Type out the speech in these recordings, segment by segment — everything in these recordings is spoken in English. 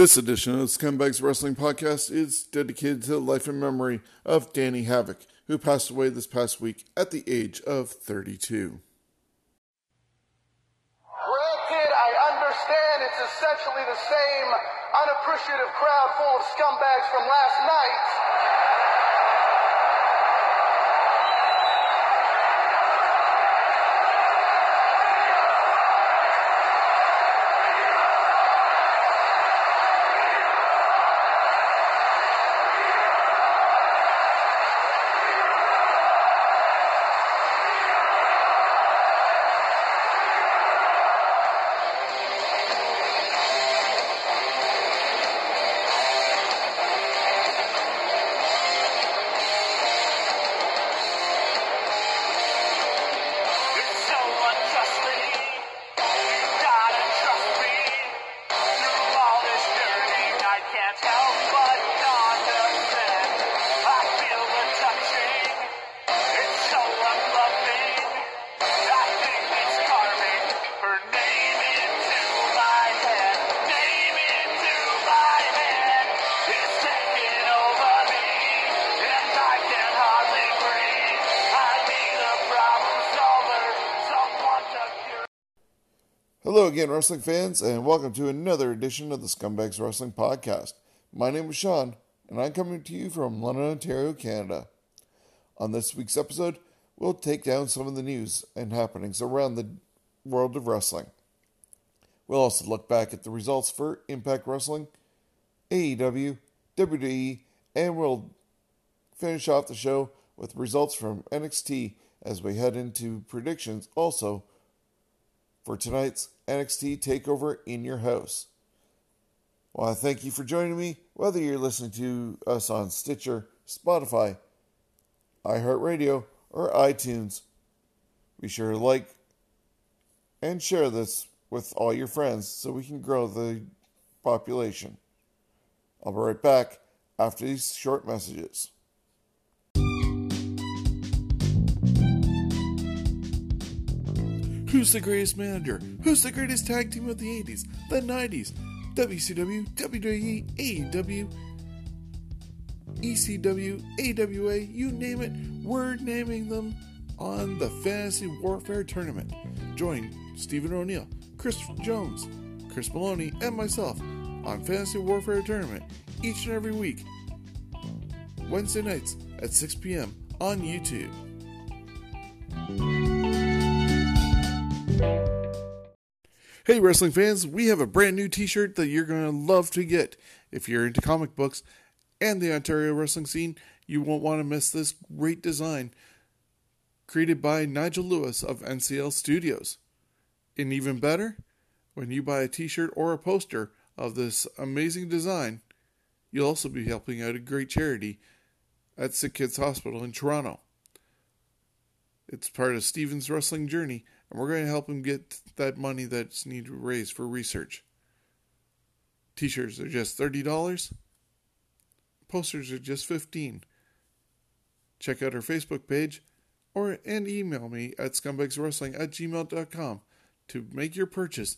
This edition of the Scumbags Wrestling Podcast is dedicated to the life and memory of Danny Havoc, who passed away this past week at the age of 32. Granted, I understand it's essentially the same unappreciative crowd full of scumbags from last night. Again, wrestling fans, and welcome to another edition of the Scumbags Wrestling Podcast. My name is Sean, and I'm coming to you from London, Ontario, Canada. On this week's episode, we'll take down some of the news and happenings around the world of wrestling. We'll also look back at the results for Impact Wrestling, AEW, WWE, and we'll finish off the show with results from NXT as we head into predictions also for tonight's NXT TakeOver in your house. Well, I thank you for joining me, whether you're listening to us on Stitcher, Spotify, iHeartRadio, or iTunes. Be sure to like and share this with all your friends so we can grow the population. I'll be right back after these short messages. Who's the greatest manager? Who's the greatest tag team of the 80s, the 90s? WCW, WWE, AEW, ECW, AWA, you name it, we're naming them on the Fantasy Warfare Tournament. Join Stephen O'Neill, Chris Jones, Chris Maloney, and myself on Fantasy Warfare Tournament each and every week, Wednesday nights at 6 p.m. on YouTube. Hey, wrestling fans, we have a brand new t shirt that you're going to love to get. If you're into comic books and the Ontario wrestling scene, you won't want to miss this great design created by Nigel Lewis of NCL Studios. And even better, when you buy a t shirt or a poster of this amazing design, you'll also be helping out a great charity at Sick Kids Hospital in Toronto. It's part of Steven's wrestling journey, and we're going to help him get that money that's needed to raise for research. T-shirts are just thirty dollars. Posters are just fifteen. Check out our Facebook page, or and email me at scumbagswrestling at gmail.com to make your purchase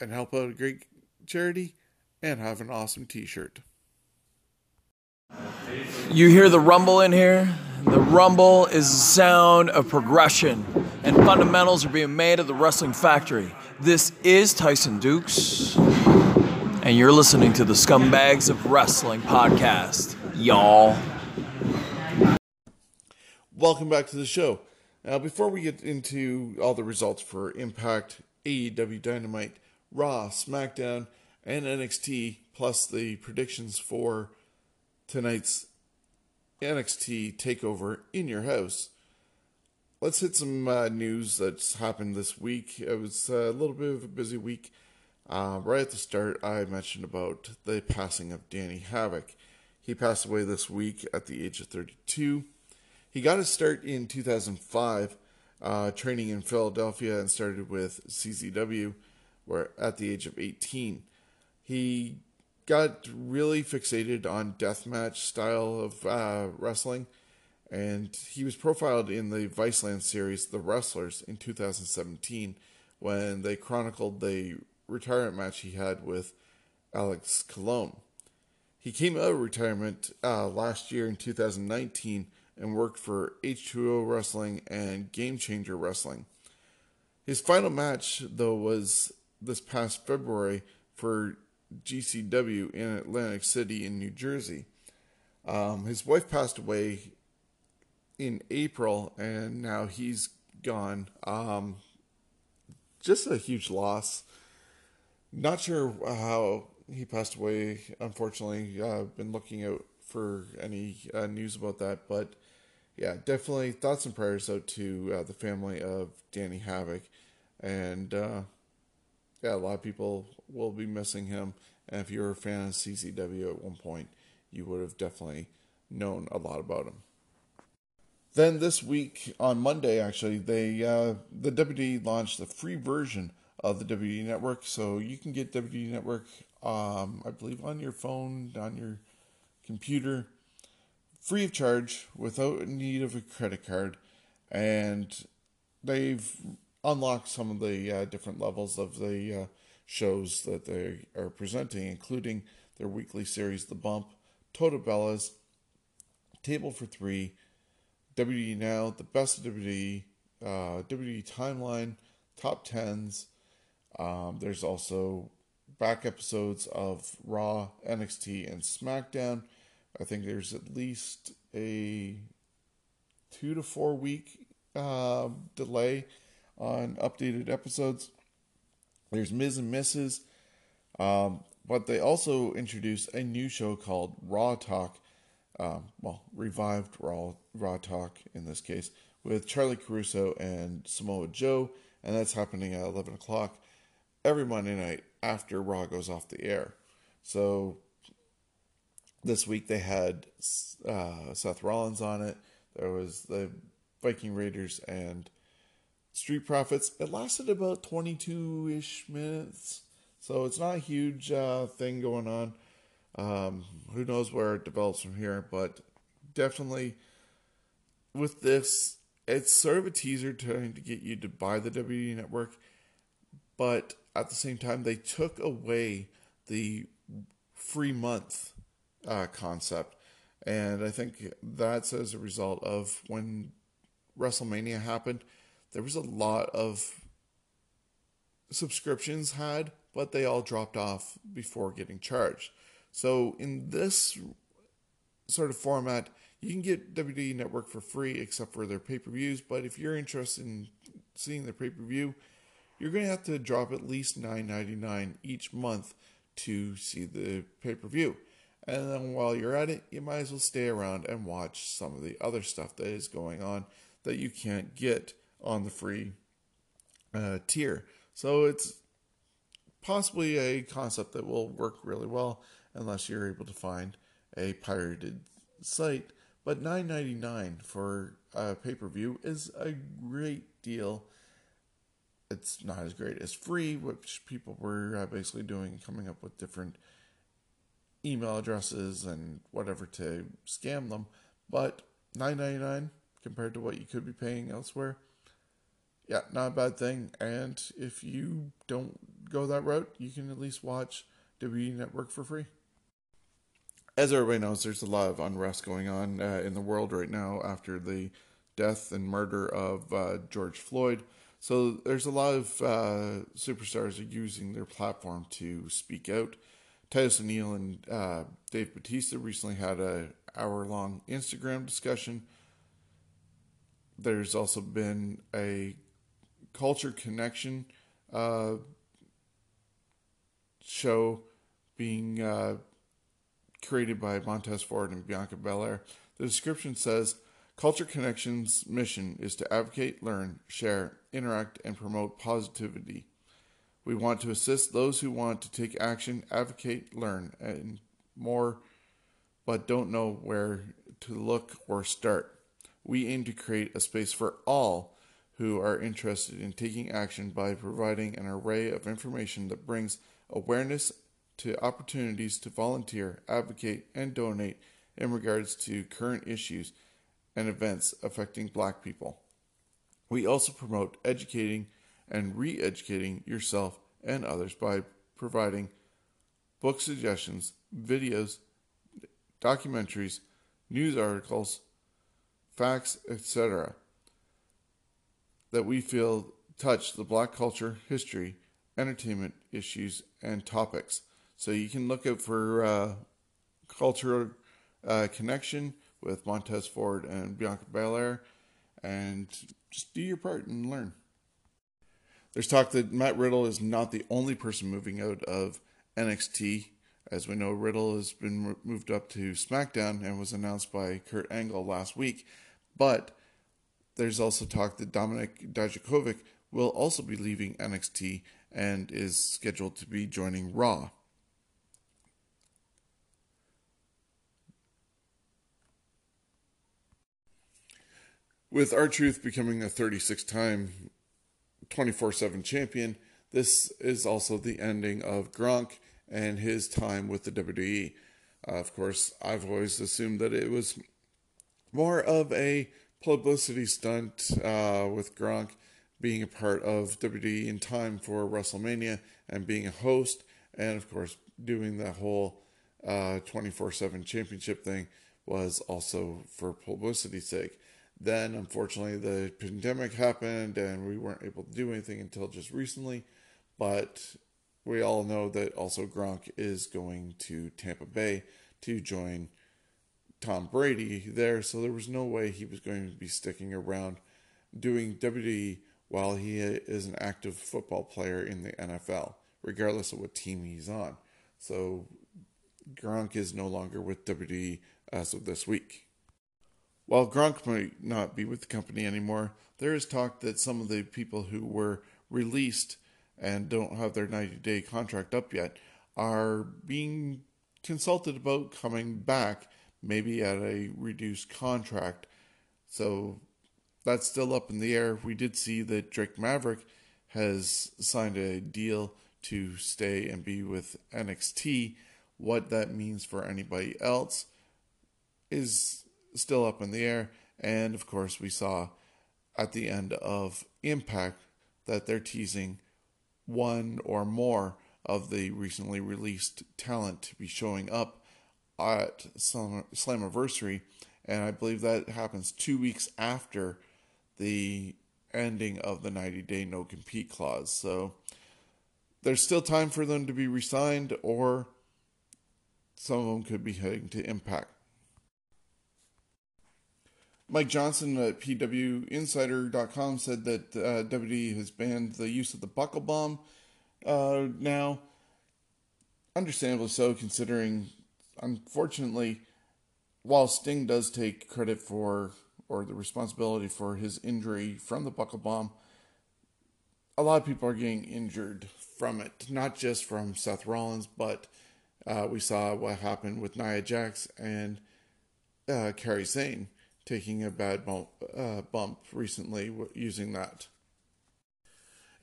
and help out a great charity and have an awesome T-shirt. You hear the rumble in here? The rumble is the sound of progression, and fundamentals are being made at the Wrestling Factory. This is Tyson Dukes, and you're listening to the Scumbags of Wrestling podcast, y'all. Welcome back to the show. Now, before we get into all the results for Impact, AEW Dynamite, Raw, SmackDown, and NXT, plus the predictions for tonight's NXT takeover in your house, let's hit some uh, news that's happened this week. It was a little bit of a busy week. Uh, right at the start, I mentioned about the passing of Danny Havoc. He passed away this week at the age of 32. He got his start in 2005, uh, training in Philadelphia, and started with CZW, where at the age of 18, he got really fixated on deathmatch style of uh, wrestling, and he was profiled in the Viceland series The Wrestlers in 2017 when they chronicled the retirement match he had with Alex Colon. He came out of retirement uh, last year in 2019 and worked for H2O Wrestling and Game Changer Wrestling. His final match, though, was this past February for GCW in Atlantic City in New Jersey. Um, his wife passed away in April, and now he's gone. Um, just a huge loss. Not sure how he passed away. Unfortunately, I've uh, been looking out for any uh, news about that, but yeah, definitely thoughts and prayers out to uh, the family of Danny Havoc, and uh, yeah, a lot of people will be missing him. And if you're a fan of CZW at one point, you would have definitely known a lot about him. Then this week on Monday, actually, they uh, the WWE launched the free version of the WWE Network, so you can get WWE Network, um, I believe, on your phone, on your computer, free of charge, without need of a credit card, and they've unlocked some of the uh, different levels of the uh, shows that they are presenting, including their weekly series, The Bump, Total Bellas, Table for Three WWE Now, the best of WWE, uh, WWE Timeline, top tens. Um, there's also back episodes of Raw, NXT, and SmackDown. I think there's at least a two to four week uh, delay on updated episodes. There's Ms. and Mrs. Um, but they also introduced a new show called Raw Talk um, well, revived Raw, Raw Talk in this case, with Charly Caruso and Samoa Joe, and that's happening at 11 o'clock every Monday night after Raw goes off the air. So this week they had uh, Seth Rollins on it. There was the Viking Raiders and Street Profits. It lasted about 22 ish minutes. So it's not a huge uh, thing going on. Um, who knows where it develops from here, but definitely with this, it's sort of a teaser trying to get you to buy the WWE network, but at the same time, they took away the free month uh, concept. And I think that's as a result of when WrestleMania happened, there was a lot of subscriptions had, but they all dropped off before getting charged. So in this sort of format, you can get WWE Network for free except for their pay per views. But if you're interested in seeing the pay per view, you're going to have to drop at least $9.99 each month to see the pay per view. And then while you're at it, you might as well stay around and watch some of the other stuff that is going on that you can't get on the free uh, tier. So it's possibly a concept that will work really well unless you're able to find a pirated site. But nine ninety nine for a pay per view is a great deal. It's not as great as free, which people were uh, basically doing, coming up with different email addresses and whatever to scam them. But nine ninety nine compared to what you could be paying elsewhere, yeah, not a bad thing. And if you don't go that route, you can at least watch WWE Network for free as everybody knows, there's a lot of unrest going on uh, in the world right now after the death and murder of uh, George Floyd. So there's a lot of uh, superstars are using their platform to speak out. Titus O'Neil and uh, Dave Batista recently had a hour long Instagram discussion. There's also been a culture connection uh, show being uh, created by Montez Ford and Bianca Belair. The description says Culture Connections' mission is to advocate, learn, share, interact, and promote positivity. We want to assist those who want to take action, advocate, learn, and more, but don't know where to look or start. We aim to create a space for all who are interested in taking action by providing an array of information that brings awareness to opportunities to volunteer, advocate, and donate in regards to current issues and events affecting black people. We also promote educating and re educating yourself and others by providing book suggestions, videos, documentaries, news articles, facts, etc., that we feel touch the black culture, history, entertainment issues, and topics. So you can look out for uh, cultural uh, connection with Montez Ford and Bianca Belair and just do your part and learn. There's talk that Matt Riddle is not the only person moving out of NXT. As we know, Riddle has been moved up to SmackDown and was announced by Kurt Angle last week. But there's also talk that Dominik Dijakovic will also be leaving NXT and is scheduled to be joining Raw. With R-Truth becoming a 36 time 24 7 champion, this is also the ending of Gronk and his time with the WWE. Uh, of course, I've always assumed that it was more of a publicity stunt uh, with Gronk being a part of WWE in time for WrestleMania and being a host, and of course, doing the whole 24 uh, 7 championship thing was also for publicity's sake. Then, unfortunately, the pandemic happened and we weren't able to do anything until just recently. But we all know that also Gronk is going to Tampa Bay to join Tom Brady there. So there was no way he was going to be sticking around doing WWE while he is an active football player in the NFL, regardless of what team he's on. So Gronk is no longer with WWE as of this week. While Gronk might not be with the company anymore, there is talk that some of the people who were released and don't have their 90 day contract up yet are being consulted about coming back, maybe at a reduced contract. So that's still up in the air. We did see that Drake Maverick has signed a deal to stay and be with NXT. What that means for anybody else is still up in the air. And of course, we saw at the end of Impact that they're teasing one or more of the recently released talent to be showing up at Slammiversary. And I believe that happens two weeks after the ending of the 90 day no compete clause. So there's still time for them to be resigned, or some of them could be heading to Impact. Mike Johnson at PWInsider.com said that uh, WWE has banned the use of the buckle bomb uh, now. Understandably so, considering, unfortunately, while Sting does take credit for or the responsibility for his injury from the buckle bomb, a lot of people are getting injured from it. Not just from Seth Rollins, but uh, we saw what happened with Nia Jax and uh, Kairi Sane taking a bad bump, uh, bump recently using that.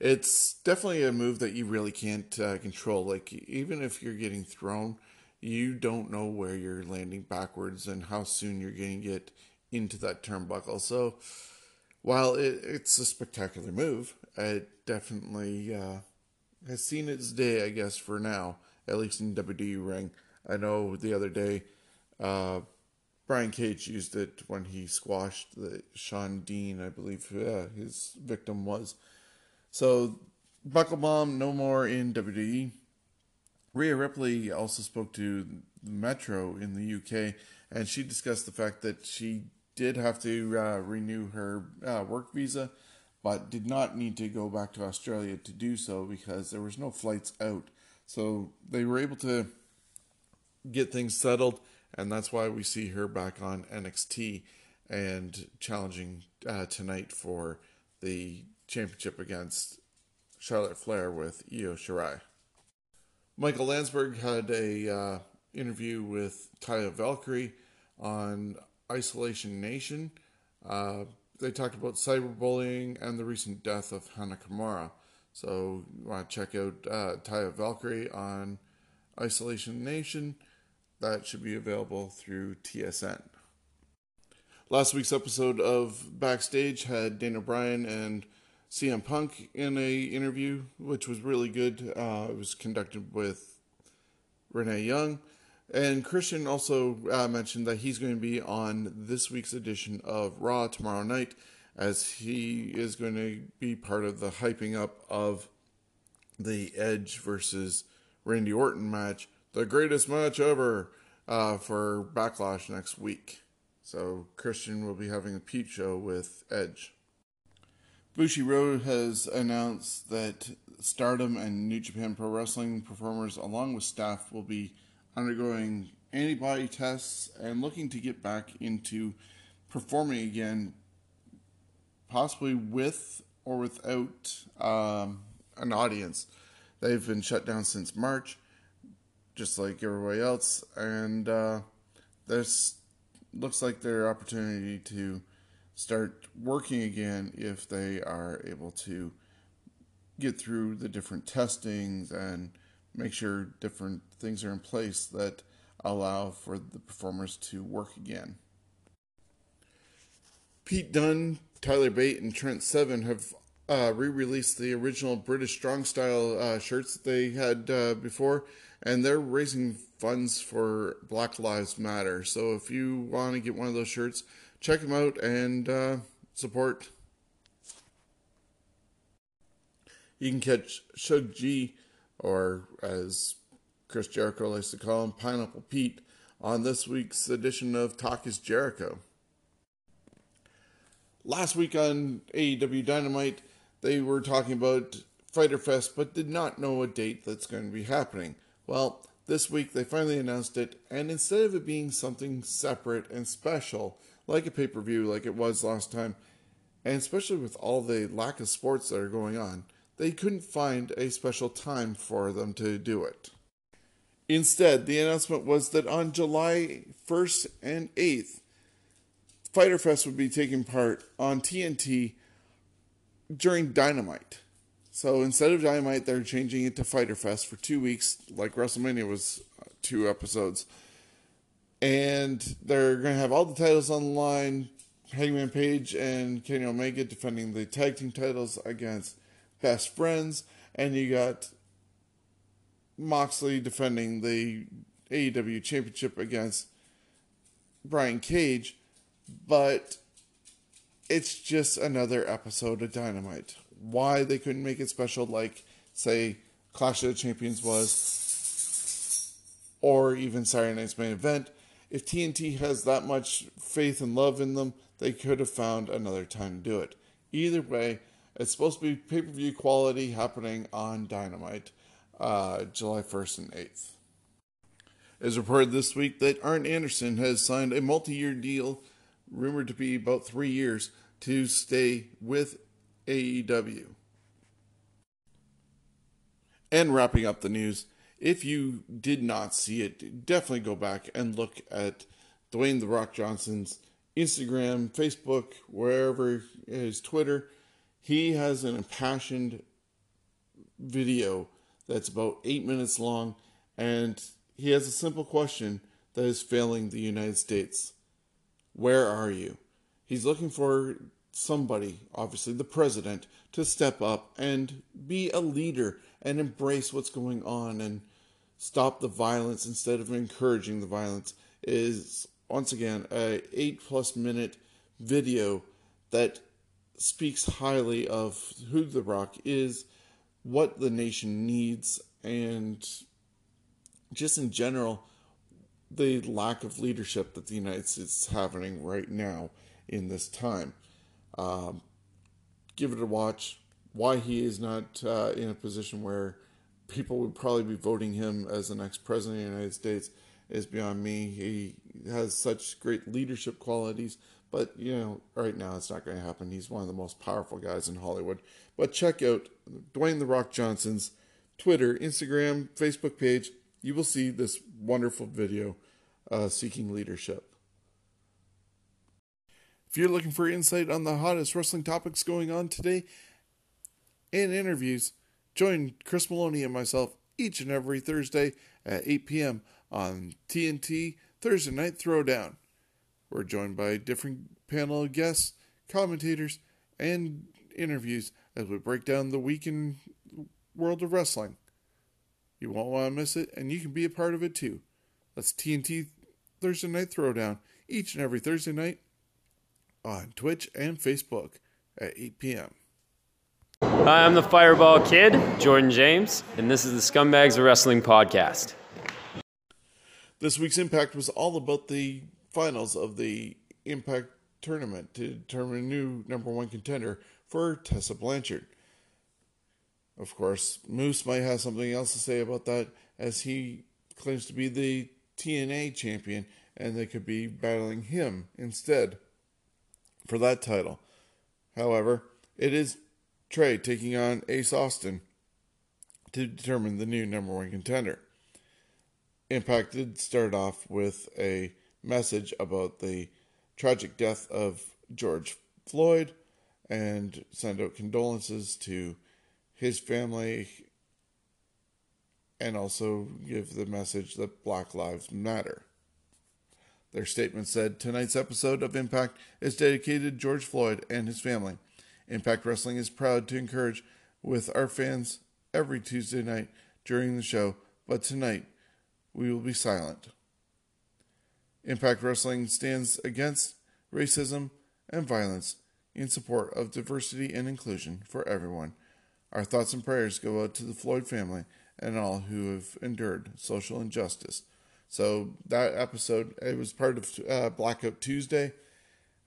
It's definitely a move that you really can't uh, control. Like, even if you're getting thrown, you don't know where you're landing backwards and how soon you're going to get into that turnbuckle. So, while it, it's a spectacular move, it definitely uh, has seen its day, I guess, for now, at least in WWE ring. I know the other day, uh, Brian Cage used it when he squashed the Shawn Dean, I believe uh, his victim was. So, Buckle Bomb no more in WWE. Rhea Ripley also spoke to Metro in the UK, and she discussed the fact that she did have to uh, renew her uh, work visa, but did not need to go back to Australia to do so because there was no flights out. So they were able to get things settled and that's why we see her back on NXT and challenging uh, tonight for the championship against Charlotte Flair with Io Shirai. Michael Landsberg had a uh, interview with Taya Valkyrie on Isolation Nation. Uh, they talked about cyberbullying and the recent death of Hana Kimura. So you want to check out uh, Valkyrie on Isolation Nation that should be available through TSN. Last week's episode of Backstage had Dana Bryan and CM Punk in a interview, which was really good. Uh, it was conducted with Renee Young. And Christian also uh, mentioned that he's going to be on this week's edition of Raw tomorrow night, as he is going to be part of the hyping up of the Edge versus Randy Orton match, the greatest match ever, uh, for Backlash next week. So Christian will be having a Peep Show with Edge. Bushiroad has announced that Stardom and New Japan Pro Wrestling performers, along with staff, will be undergoing antibody tests and looking to get back into performing again, possibly with or without um, an audience. They've been shut down since March, just like everybody else, and uh, this looks like their opportunity to start working again if they are able to get through the different testings and make sure different things are in place that allow for the performers to work again. Pete Dunn, Tyler Bate, and Trent Seven have uh, re-released the original British Strong Style uh, shirts that they had uh, before, and they're raising funds for Black Lives Matter. So if you want to get one of those shirts, check them out and uh, support. You can catch Shug G, or as Chris Jericho likes to call him, Pineapple Pete, on this week's edition of Talk is Jericho. Last week on AEW Dynamite, they were talking about Fighter Fest, but did not know a date that's going to be happening. Well, this week they finally announced it, and instead of it being something separate and special, like a pay per view, like it was last time, and especially with all the lack of sports that are going on, they couldn't find a special time for them to do it. Instead, the announcement was that on July 1st and 8th, Fighter Fest would be taking part on TNT during Dynamite. So instead of Dynamite, they're changing it to Fighter Fest for two weeks, like WrestleMania was uh, two episodes. And they're going to have all the titles on the line. Hangman Page and Kenny Omega defending the tag team titles against Best Friends. And you got Moxley defending the AEW Championship against Brian Cage. But it's just another episode of Dynamite. Why they couldn't make it special, like, say, Clash of the Champions was, or even Saturday Night's main event. If TNT has that much faith and love in them, they could have found another time to do it. Either way, it's supposed to be pay per view quality happening on Dynamite, uh, July 1st and 8th. It is reported this week that Arn Anderson has signed a multi year deal, rumored to be about three years, to stay with AEW. And wrapping up the news, if you did not see it, definitely go back and look at Dwayne The Rock Johnson's Instagram, Facebook, wherever his Twitter. He has an impassioned video that's about eight minutes long, and he has a simple question that is failing the United States Where are you? He's looking for somebody, obviously the president, to step up and be a leader and embrace what's going on and stop the violence instead of encouraging the violence is once again a 8 plus minute video that speaks highly of who the rock is what the nation needs and just in general the lack of leadership that the united states is having right now in this time. Um, give it a watch. Why he is not uh, in a position where people would probably be voting him as the next president of the United States is beyond me. He has such great leadership qualities, but you know, right now it's not going to happen. He's one of the most powerful guys in Hollywood. But check out Dwayne the Rock Johnson's Twitter, Instagram, Facebook page. You will see this wonderful video uh, seeking leadership. If you're looking for insight on the hottest wrestling topics going on today and interviews, join Chris Maloney and myself each and every Thursday at 8 p.m. on TNT Thursday Night Throwdown. We're joined by different panel of guests, commentators, and interviews as we break down the week in world of wrestling. You won't want to miss it, and you can be a part of it too. That's TNT Thursday Night Throwdown each and every Thursday night on Twitch and Facebook at 8 p.m. Hi, I'm the Fireball Kid, Jordan James, and this is the Scumbags of Wrestling podcast. This week's Impact was all about the finals of the Impact tournament to determine a new number one contender for Tessa Blanchard. Of course, Moose might have something else to say about that as he claims to be the TNA champion and they could be battling him instead for that title. However, it is Trey taking on Ace Austin to determine the new number one contender. Impact did start off with a message about the tragic death of George Floyd and send out condolences to his family and also give the message that Black Lives Matter. Their statement said tonight's episode of Impact is dedicated to George Floyd and his family. Impact Wrestling is proud to encourage with our fans every Tuesday night during the show, but tonight we will be silent. Impact Wrestling stands against racism and violence in support of diversity and inclusion for everyone. Our thoughts and prayers go out to the Floyd family and all who have endured social injustice. So that episode, it was part of uh, Blackout Tuesday,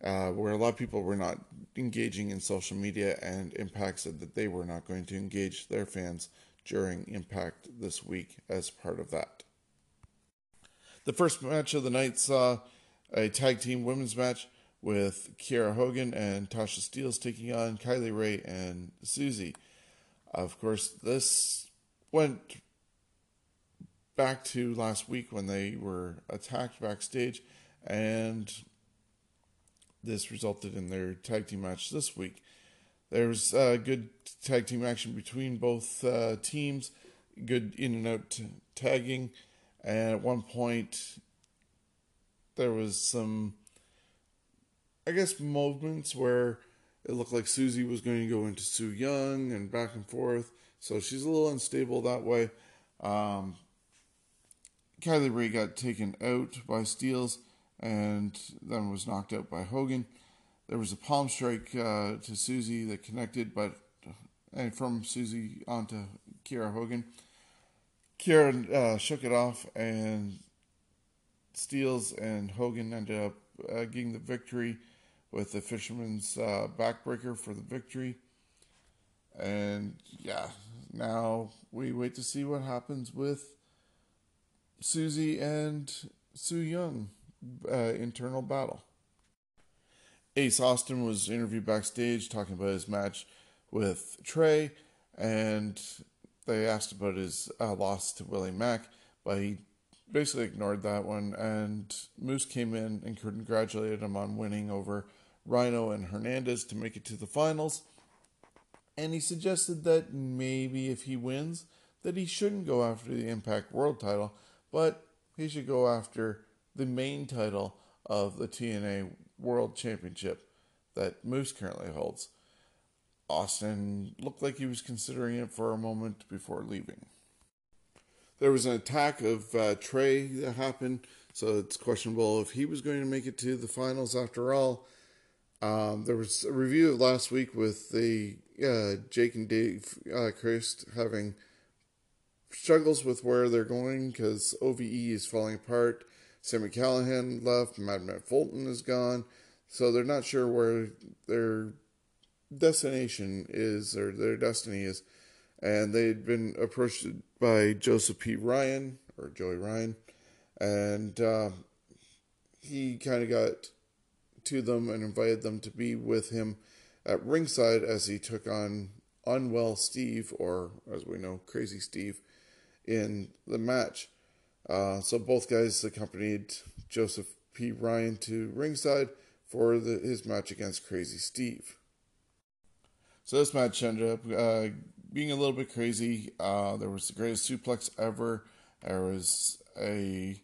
uh, where a lot of people were not engaging in social media, and Impact said that they were not going to engage their fans during Impact this week as part of that. The first match of the night saw a tag team women's match with Kiera Hogan and Tasha Steeles taking on Kylie Rae and Susie. Of course, this went back to last week when they were attacked backstage, and this resulted in their tag team match this week. There was uh, good tag team action between both uh, teams, good in and out tagging, and at one point there was some, I guess, moments where it looked like Susie was going to go into Su Yung and back and forth. So she's a little unstable that way. Um, Kylie Rae got taken out by Steeles and then was knocked out by Hogan. There was a palm strike uh, to Susie that connected, but and from Susie onto Kiera Hogan. Kiera uh, shook it off, and Steeles and Hogan ended up uh, getting the victory with the Fisherman's uh, backbreaker for the victory. And yeah, now we wait to see what happens with Susie and Su Yung uh, internal battle. Ace Austin was interviewed backstage talking about his match with Trey, and they asked about his uh, loss to Willie Mack, but he basically ignored that one. And Moose came in and congratulated him on winning over Rhino and Hernandez to make it to the finals. And he suggested that maybe if he wins, that he shouldn't go after the Impact World title, but he should go after the main title of the TNA World Championship that Moose currently holds. Austin looked like he was considering it for a moment before leaving. There was an attack of uh, Trey that happened, so it's questionable if he was going to make it to the finals after all. Um, there was a review of last week with the uh, Jake and Dave uh, Crist having struggles with where they're going because OVE is falling apart. Sami Callihan left, Madman Fulton is gone, so they're not sure where their destination is or their destiny is. And they'd been approached by Joseph P. Ryan or Joey Ryan, and uh, he kind of got to them and invited them to be with him at ringside as he took on Unwell Steve, or as we know, Crazy Steve, in the match. Uh, so both guys accompanied Joseph P. Ryan to ringside for the, his match against Crazy Steve. So this match ended up uh, being a little bit crazy. Uh, there was the greatest suplex ever. There was a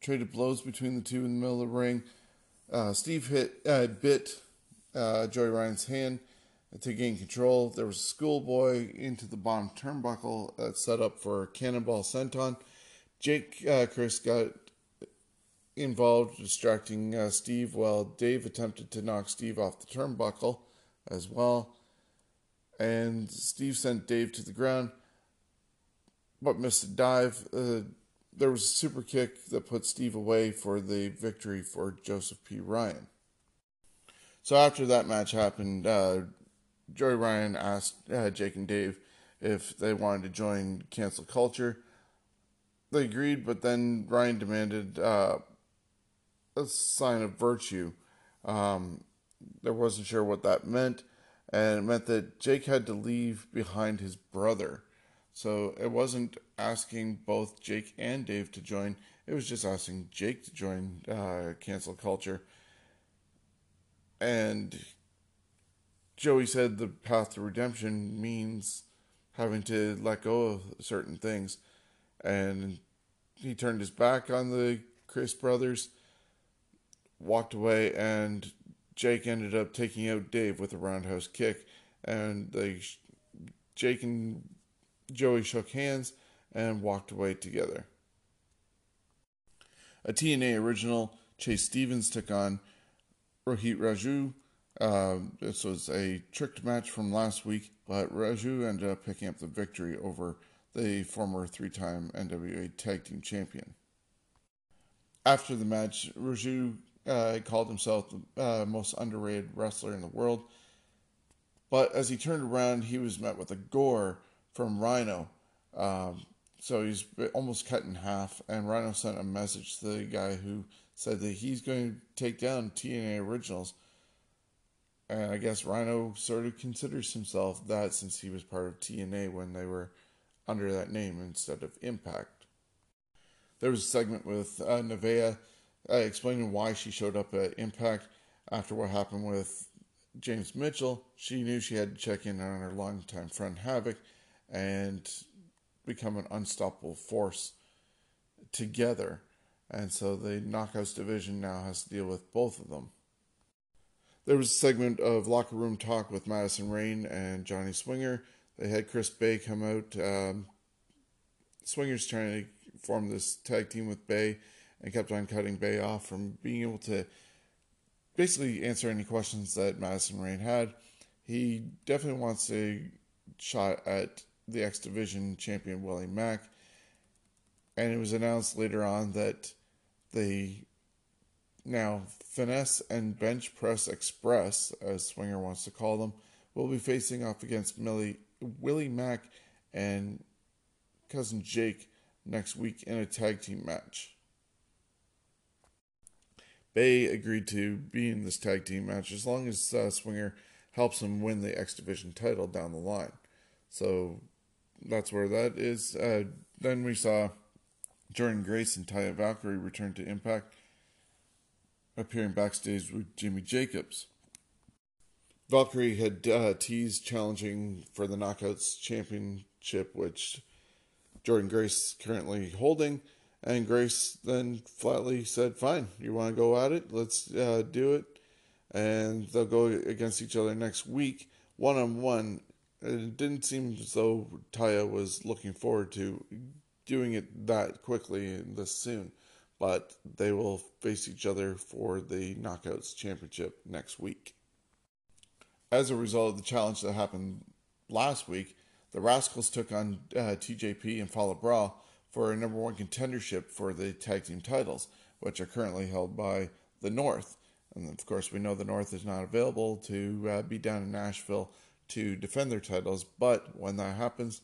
trade of blows between the two in the middle of the ring. Uh, Steve hit uh, bit uh, Joey Ryan's hand, to gain control. There was a schoolboy into the bottom turnbuckle uh, set up for Cannonball Senton. Jake uh, Crist got involved, distracting uh, Steve while Dave attempted to knock Steve off the turnbuckle as well. And Steve sent Dave to the ground, but missed a dive. Uh, there was a super kick that put Steve away for the victory for Joseph P. Ryan. So after that match happened, uh, Joey Ryan asked uh, Jake and Dave if they wanted to join Cancel Culture. They agreed, but then Ryan demanded uh, a sign of virtue. Um, they wasn't sure what that meant, and it meant that Jake had to leave behind his brother. So it wasn't asking both Jake and Dave to join. It was just asking Jake to join uh, Cancel Culture. And Joey said the path to redemption means having to let go of certain things. And he turned his back on the Crist brothers, walked away, and Jake ended up taking out Dave with a roundhouse kick. And they, Jake and Joey shook hands and walked away together. A TNA original, Chase Stevens took on Rohit Raju. Uh, this was a tricked match from last week, but Raju ended up picking up the victory over the former three time NWA Tag Team Champion. After the match, Raju uh, called himself the uh, most underrated wrestler in the world, but as he turned around, he was met with a gore from Rhino. Um, so he's almost cut in half, and Rhino sent a message to the guy who said that he's going to take down TNA Originals. And I guess Rhino sort of considers himself that since he was part of TNA when they were under that name instead of Impact. There was a segment with uh, Nevaeh uh, explaining why she showed up at Impact after what happened with James Mitchell. She knew she had to check in on her longtime friend Havoc and become an unstoppable force together. And so the Knockouts division now has to deal with both of them. There was a segment of locker room talk with Madison Rayne and Johnny Swinger. They had Chris Bey come out. Um, Swinger's trying to form this tag team with Bey and kept on cutting Bey off from being able to basically answer any questions that Madison Rayne had. He definitely wants a shot at the X Division champion Willie Mack. And it was announced later on that the now Finesse and Bench Press Express, as Swinger wants to call them, will be facing off against Millie, Willie Mack and cousin Jake next week in a tag team match. Bey agreed to be in this tag team match as long as uh, Swinger helps him win the X Division title down the line. So that's where that is. Uh, then we saw Jordynne Grace and Taya Valkyrie return to Impact, appearing backstage with Jimmy Jacobs. Valkyrie had uh, teased challenging for the Knockouts Championship, which Jordynne Grace currently holding. And Grace then flatly said, Fine, you want to go at it? Let's uh, do it. And they'll go against each other next week, one on one. It didn't seem as though Taya was looking forward to doing it that quickly and this soon. But they will face each other for the Knockouts Championship next week. As a result of the challenge that happened last week, the Rascals took on uh, TJP and Fallah Bahh for a number one contendership for the tag team titles, which are currently held by the North. And of course, we know the North is not available to uh, be down in Nashville to defend their titles, but when that happens,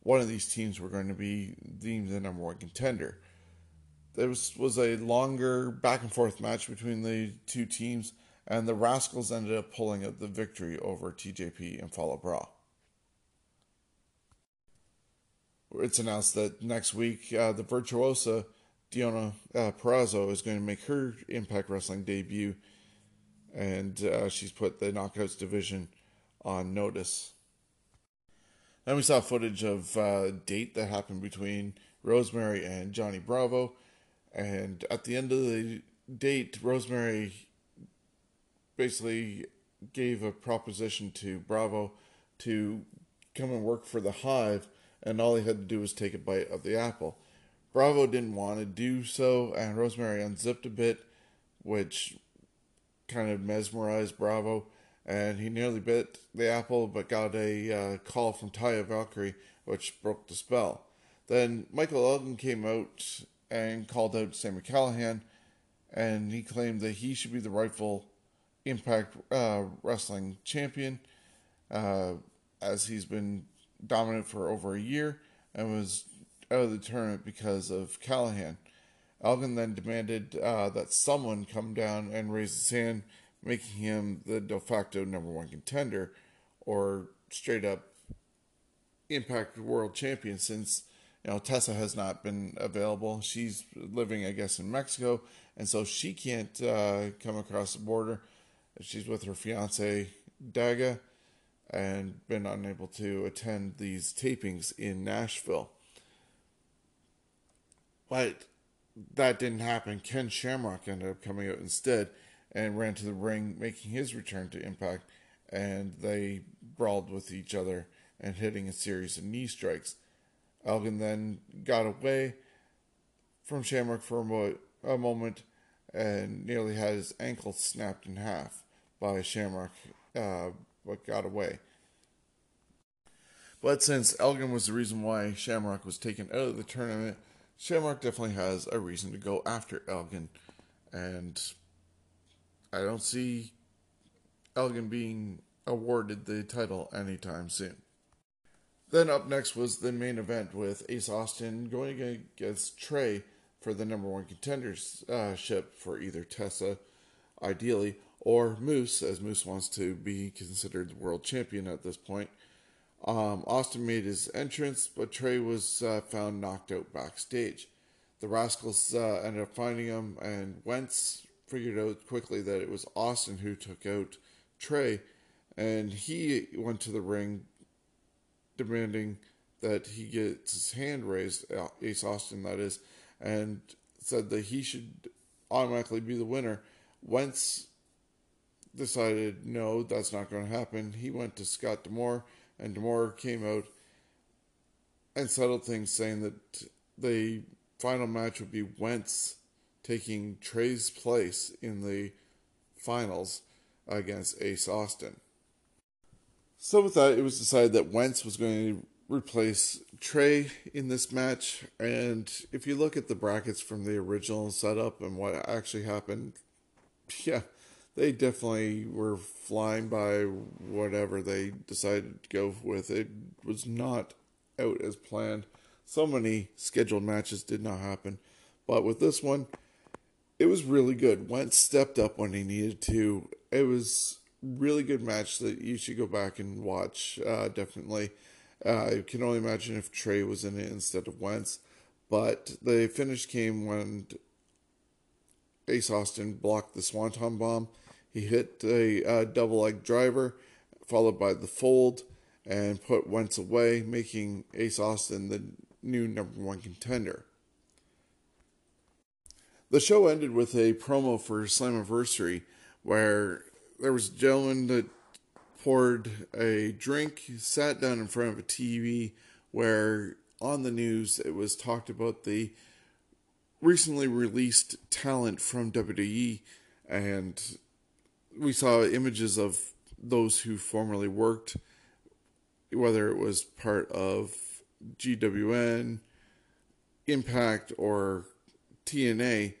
one of these teams were going to be deemed the number one contender. There was, was a longer back and forth match between the two teams, and the Rascals ended up pulling out the victory over TJP and Fallah Bahh. it's announced that next week uh, the virtuosa Deonna uh, Purrazzo is going to make her Impact Wrestling debut, and uh, she's put the Knockouts division on notice. Then we saw footage of a date that happened between Rosemary and Johnny Bravo, and at the end of the date, Rosemary basically gave a proposition to Bravo to come and work for the Hive, and all he had to do was take a bite of the apple. Bravo didn't want to do so, and Rosemary unzipped a bit, which kind of mesmerized Bravo, and he nearly bit the apple, but got a uh, call from Taya Valkyrie, which broke the spell. Then Michael Elgin came out and called out Sami Callihan, and he claimed that he should be the rightful Impact uh, Wrestling champion, uh, as he's been dominant for over a year and was out of the tournament because of Callihan. Elgin then demanded uh, that someone come down and raise his hand, making him the de facto number one contender, or straight up Impact World Champion since you know Tessa has not been available. She's living, I guess, in Mexico, and so she can't uh, come across the border. She's with her fiance Daga, and been unable to attend these tapings in Nashville. But that didn't happen. Ken Shamrock ended up coming out instead and ran to the ring, making his return to Impact, and they brawled with each other and hitting a series of knee strikes. Elgin then got away from Shamrock for a, mo- a moment and nearly had his ankle snapped in half by Shamrock, uh, but got away. But since Elgin was the reason why Shamrock was taken out of the tournament, Shamrock definitely has a reason to go after Elgin. And I don't see Elgin being awarded the title anytime soon. Then up next was the main event with Ace Austin going against Trey for the number one contendership for either Tessa, ideally, or Moose, as Moose wants to be considered the world champion at this point. Um, Austin made his entrance, but Trey was uh, found knocked out backstage. The Rascals uh, ended up finding him, and Wentz figured out quickly that it was Austin who took out Trey, and he went to the ring demanding that he gets his hand raised, uh, Ace Austin, that is, and said that he should automatically be the winner. Wentz decided no, that's not going to happen. He went to Scott D'Amore, and D'Amore came out and settled things, saying that the final match would be Wentz taking Trey's place in the finals against Ace Austin. So with that, it was decided that Wentz was going to replace Trey in this match. And if you look at the brackets from the original setup and what actually happened, yeah, they definitely were flying by whatever they decided to go with. It was not out as planned. So many scheduled matches did not happen. But with this one, it was really good. Wentz stepped up when he needed to. It was really good match that you should go back and watch. Uh, definitely. Uh, I can only imagine if Trey was in it instead of Wentz. But the finish came when Ace Austin blocked the Swanton bomb. He hit a uh, double leg driver, followed by the fold, and put Wentz away, making Ace Austin the new number one contender. The show ended with a promo for Slammiversary where there was a gentleman that poured a drink, sat down in front of a TV where on the news it was talked about the recently released talent from WWE and we saw images of those who formerly worked whether it was part of GWN, Impact or TNA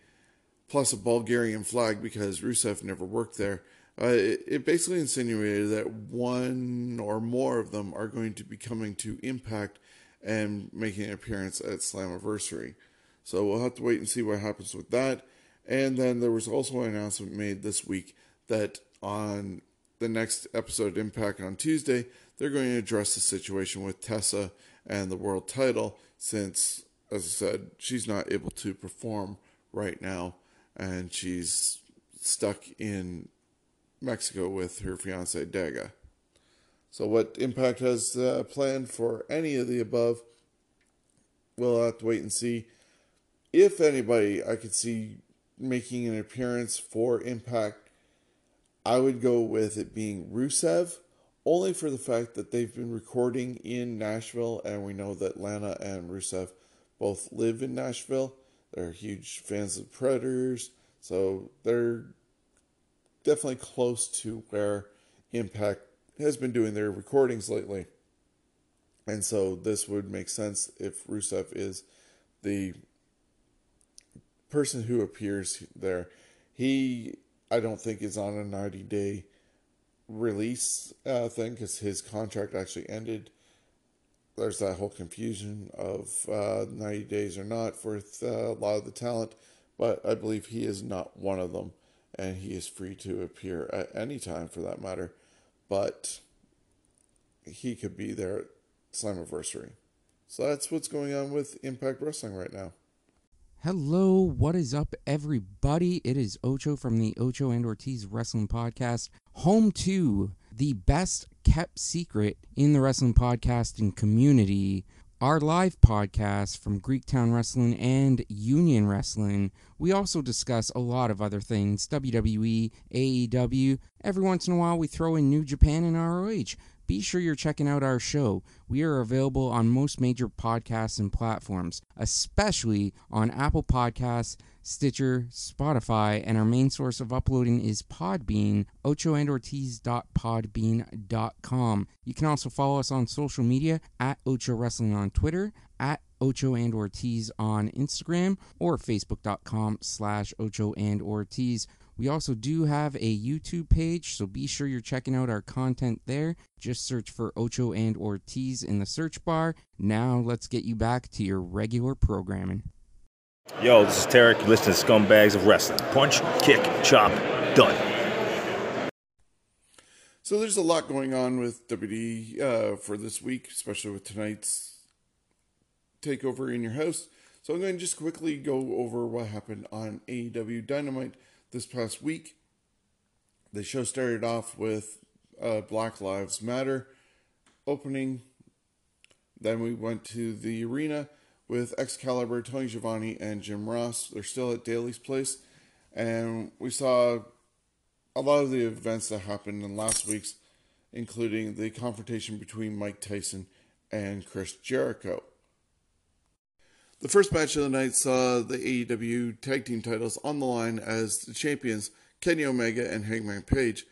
plus a Bulgarian flag because Rusev never worked there. Uh, it, it, basically insinuated that one or more of them are going to be coming to Impact and making an appearance at Slammiversary. So we'll have to wait and see what happens with that. And then there was also an announcement made this week that on the next episode of Impact on Tuesday, they're going to address the situation with Tessa and the world title since, as I said, she's not able to perform right now and she's stuck in Mexico with her fiance Daga. So, what Impact has uh, planned for any of the above, we'll have to wait and see. If anybody I could see making an appearance for Impact, I would go with it being Rusev, only for the fact that they've been recording in Nashville, and we know that Lana and Rusev both live in Nashville. They're huge fans of Predators, so they're definitely close to where Impact has been doing their recordings lately. And so this would make sense if Rusev is the person who appears there. He, I don't think, is on a 90 day release uh, thing because his contract actually ended. There's that whole confusion of uh, 90 days or not for uh, a lot of the talent, but I believe he is not one of them, and he is free to appear at any time for that matter. But he could be there at Slammiversary. So that's what's going on with Impact Wrestling right now. Hello, what is up, everybody? It is Ocho from the Ocho and Ortiz Wrestling Podcast, home to the best kept secret in the wrestling podcasting community. Our live podcast from Greektown Wrestling and Union Wrestling. We also discuss a lot of other things WWE, AEW. Every once in a while, we throw in New Japan and ROH be sure you're checking out our show. We are available on most major podcasts and platforms, especially on Apple Podcasts, Stitcher, Spotify, and our main source of uploading is Podbean, ochoandortiz.podbean.com. You can also follow us on social media at Ocho Wrestling on Twitter, at Ocho and Ortiz on Instagram, or facebook.com slash Ocho and Ortiz. We also do have a YouTube page, so be sure you're checking out our content there. Just search for Ocho and Ortiz in the search bar. Now, let's get you back to your regular programming. Yo, this is Tarek. You listen to Scumbags of Wrestling. Punch, kick, chop, done. So there's a lot going on with WWE uh, for this week, especially with tonight's takeover in your house. So I'm going to just quickly go over what happened on AEW Dynamite this past week. The show started off with uh, Black Lives Matter opening. Then we went to the arena with Excalibur, Tony Schiavone, and Jim Ross. They're still at Daily's Place. And we saw a lot of the events that happened in last week's, including the confrontation between Mike Tyson and Chris Jericho. The first match of the night saw the AEW tag team titles on the line as the champions Kenny Omega and Hangman Page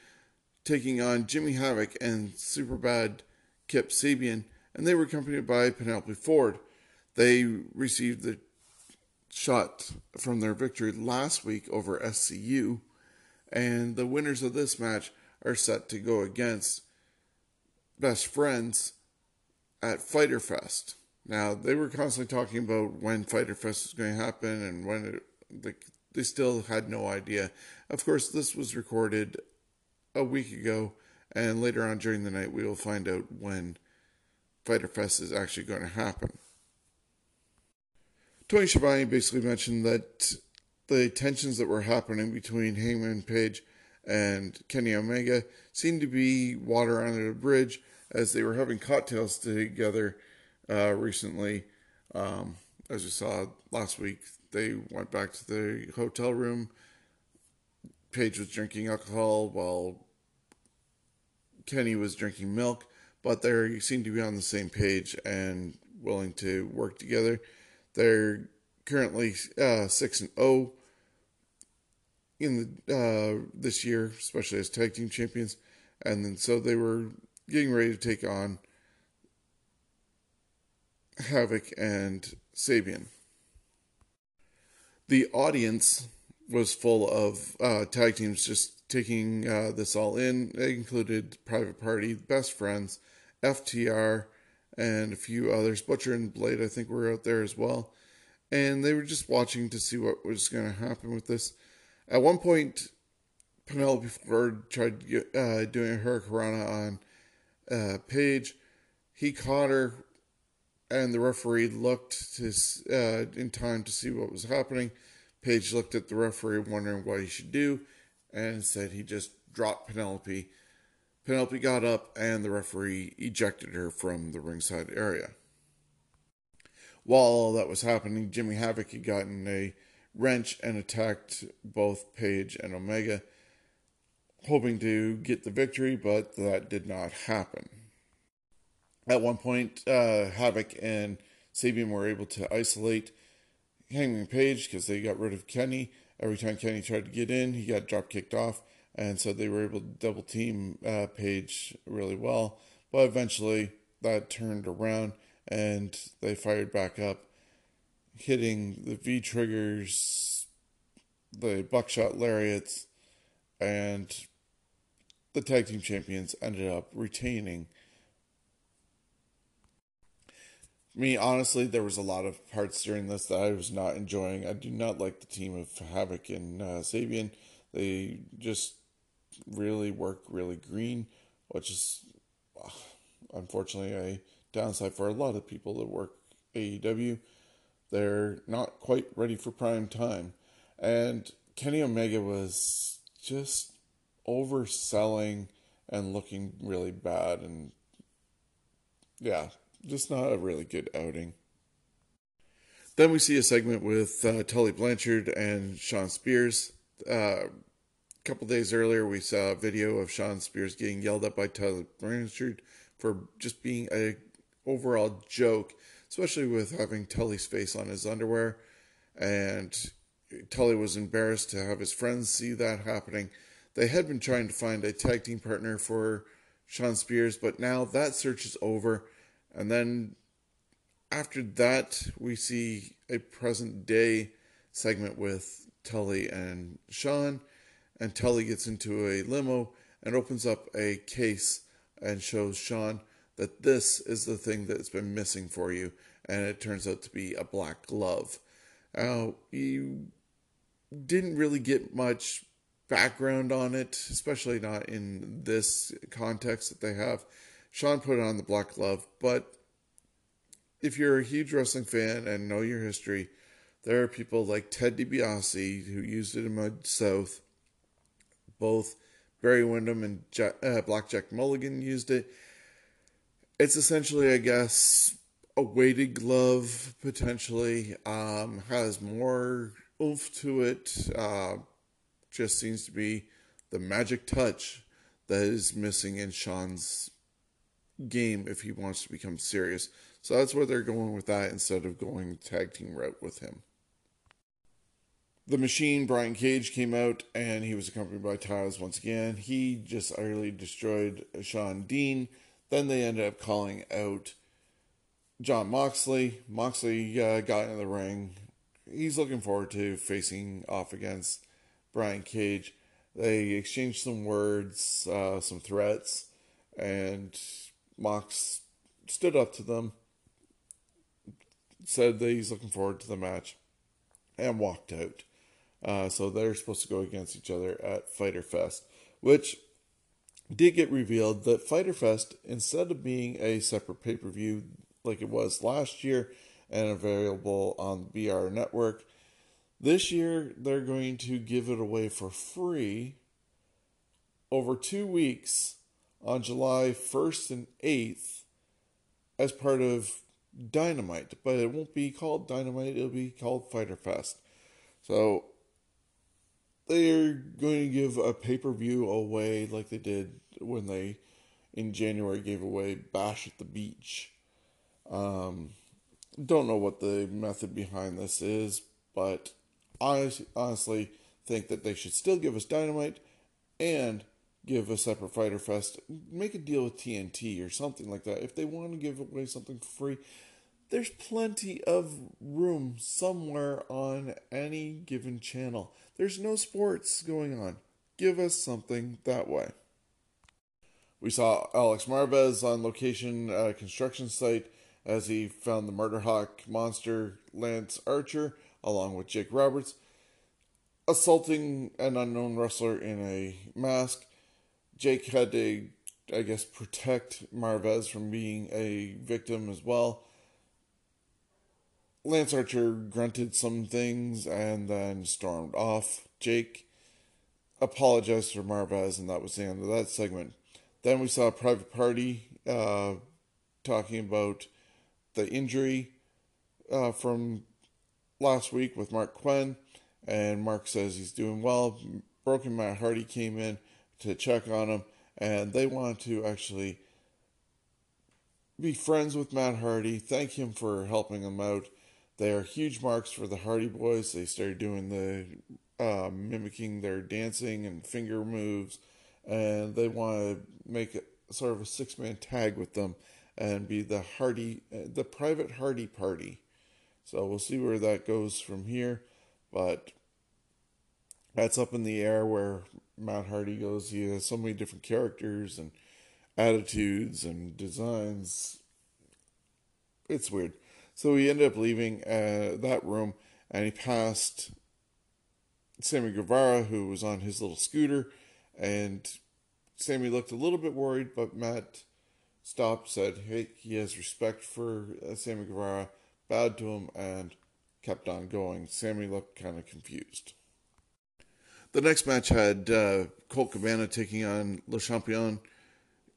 taking on Jimmy Havoc and Superbad Kip Sabian, and they were accompanied by Penelope Ford. They received the shot from their victory last week over SCU, and the winners of this match are set to go against Best Friends at Fighter Fest. Now they were constantly talking about when Fighter Fest was going to happen and when it, like they still had no idea. Of course, this was recorded a week ago, and later on during the night we will find out when Fighter Fest is actually going to happen. Tony Schiavone basically mentioned that the tensions that were happening between Hangman Page and Kenny Omega seemed to be water under the bridge as they were having cocktails together uh, recently. Um, as you saw last week, they went back to the hotel room. Page was drinking alcohol while Kenny was drinking milk, but they seem to be on the same page and willing to work together. They're currently uh, six and zero in the uh, this year, especially as tag team champions, and then so they were getting ready to take on Havoc and Sabian. The audience was full of uh, tag teams just taking uh, this all in. It included Private Party, Best Friends, FTR, and a few others. Butcher and Blade, I think, were out there as well. And they were just watching to see what was going to happen with this. At one point, Penelope Ford tried uh, doing her hurricanrana on uh, Page. He caught her and the referee looked uh, in time to see what was happening. Page looked at the referee, wondering what he should do, and said he just dropped Penelope. Penelope got up, and the referee ejected her from the ringside area. While all that was happening, Jimmy Havoc had gotten a wrench and attacked both Page and Omega. hoping to get the victory, but that did not happen. At one point, uh, Havoc and Sabian were able to isolate Hangman Page because they got rid of Kenny. Every time Kenny tried to get in, he got drop kicked off, and so they were able to double team uh, Page really well. But eventually, that turned around and they fired back up, hitting the V triggers, the buckshot lariats, and the tag team champions ended up retaining. Me, honestly, there was a lot of parts during this that I was not enjoying. I do not like the team of Havoc and uh, Sabian. They just really work really green, which is uh, unfortunately a downside for a lot of people that work AEW. They're not quite ready for prime time. And Kenny Omega was just overselling and looking really bad and yeah, just not a really good outing. Then we see a segment with uh, Tully Blanchard and Shawn Spears. Uh, a couple days earlier, we saw a video of Shawn Spears getting yelled at by Tully Blanchard for just being a overall joke, especially with having Tully's face on his underwear. And Tully was embarrassed to have his friends see that happening. They had been trying to find a tag team partner for Shawn Spears, but now that search is over. And then after that, we see a present day segment with Tully and Shawn. And Tully gets into a limo and opens up a case and shows Shawn that this is the thing that's been missing for you. And it turns out to be a black glove. Now, you didn't really get much background on it, especially not in this context that they have. Shawn put on the black glove, but if you're a huge wrestling fan and know your history, there are people like Ted DiBiase who used it in Mid South. Both Barry Windham and Jack, uh, Blackjack Mulligan used it. It's essentially, I guess, a weighted glove potentially. Um, has more oomph to it. Uh, just seems to be the magic touch that is missing in Shawn's game if he wants to become serious. So that's where they're going with that instead of going tag team route with him. The Machine, Brian Cage, came out and he was accompanied by Taz once again. He just utterly destroyed Shawn Dean. Then they ended up calling out John Moxley. Moxley uh, got in the ring. He's looking forward to facing off against Brian Cage. They exchanged some words, uh, some threats, and Mox stood up to them, said that he's looking forward to the match, and walked out. Uh, so they're supposed to go against each other at Fighter Fest, which did get revealed that Fighter Fest, instead of being a separate pay per view like it was last year and available on the BR network, this year they're going to give it away for free over two weeks on July 1st and 8th as part of Dynamite, but it won't be called Dynamite, it'll be called Fighter Fest. So they're going to give a pay per view away like they did when they in January gave away Bash at the Beach. Um, don't know what the method behind this is, but I honestly think that they should still give us Dynamite and give a separate Fighter Fest. Make a deal with TNT or something like that. If they want to give away something for free, there's plenty of room somewhere on any given channel. There's no sports going on. Give us something that way. We saw Alex Marvez on location at a construction site as he found the Murder Hawk monster Lance Archer along with Jake Roberts assaulting an unknown wrestler in a mask. Jake had to, I guess, protect Marvez from being a victim as well. Lance Archer grunted some things and then stormed off. Jake apologized for Marvez, and that was the end of that segment. Then we saw a private party uh, talking about the injury uh, from last week with Marq Quen, and Marq says he's doing well. Broken Matt Hardy came in, to check on him, and they wanted to actually be friends with Matt Hardy, thank him for helping them out. They are huge marks for the Hardy Boys. They started doing the uh, mimicking their dancing and finger moves, and they want to make it sort of a six man tag with them and be the Hardy, the private Hardy Party. So we'll see where that goes from here, but that's up in the air where Matt Hardy goes. He has so many different characters and attitudes and designs. It's weird. So he ended up leaving uh, that room and he passed Sammy Guevara, who was on his little scooter. And Sammy looked a little bit worried, but Matt stopped, said, Hey, he has respect for uh, Sammy Guevara, bowed to him, and kept on going. Sammy looked kind of confused. The next match had uh, Colt Cabana taking on Le Champion.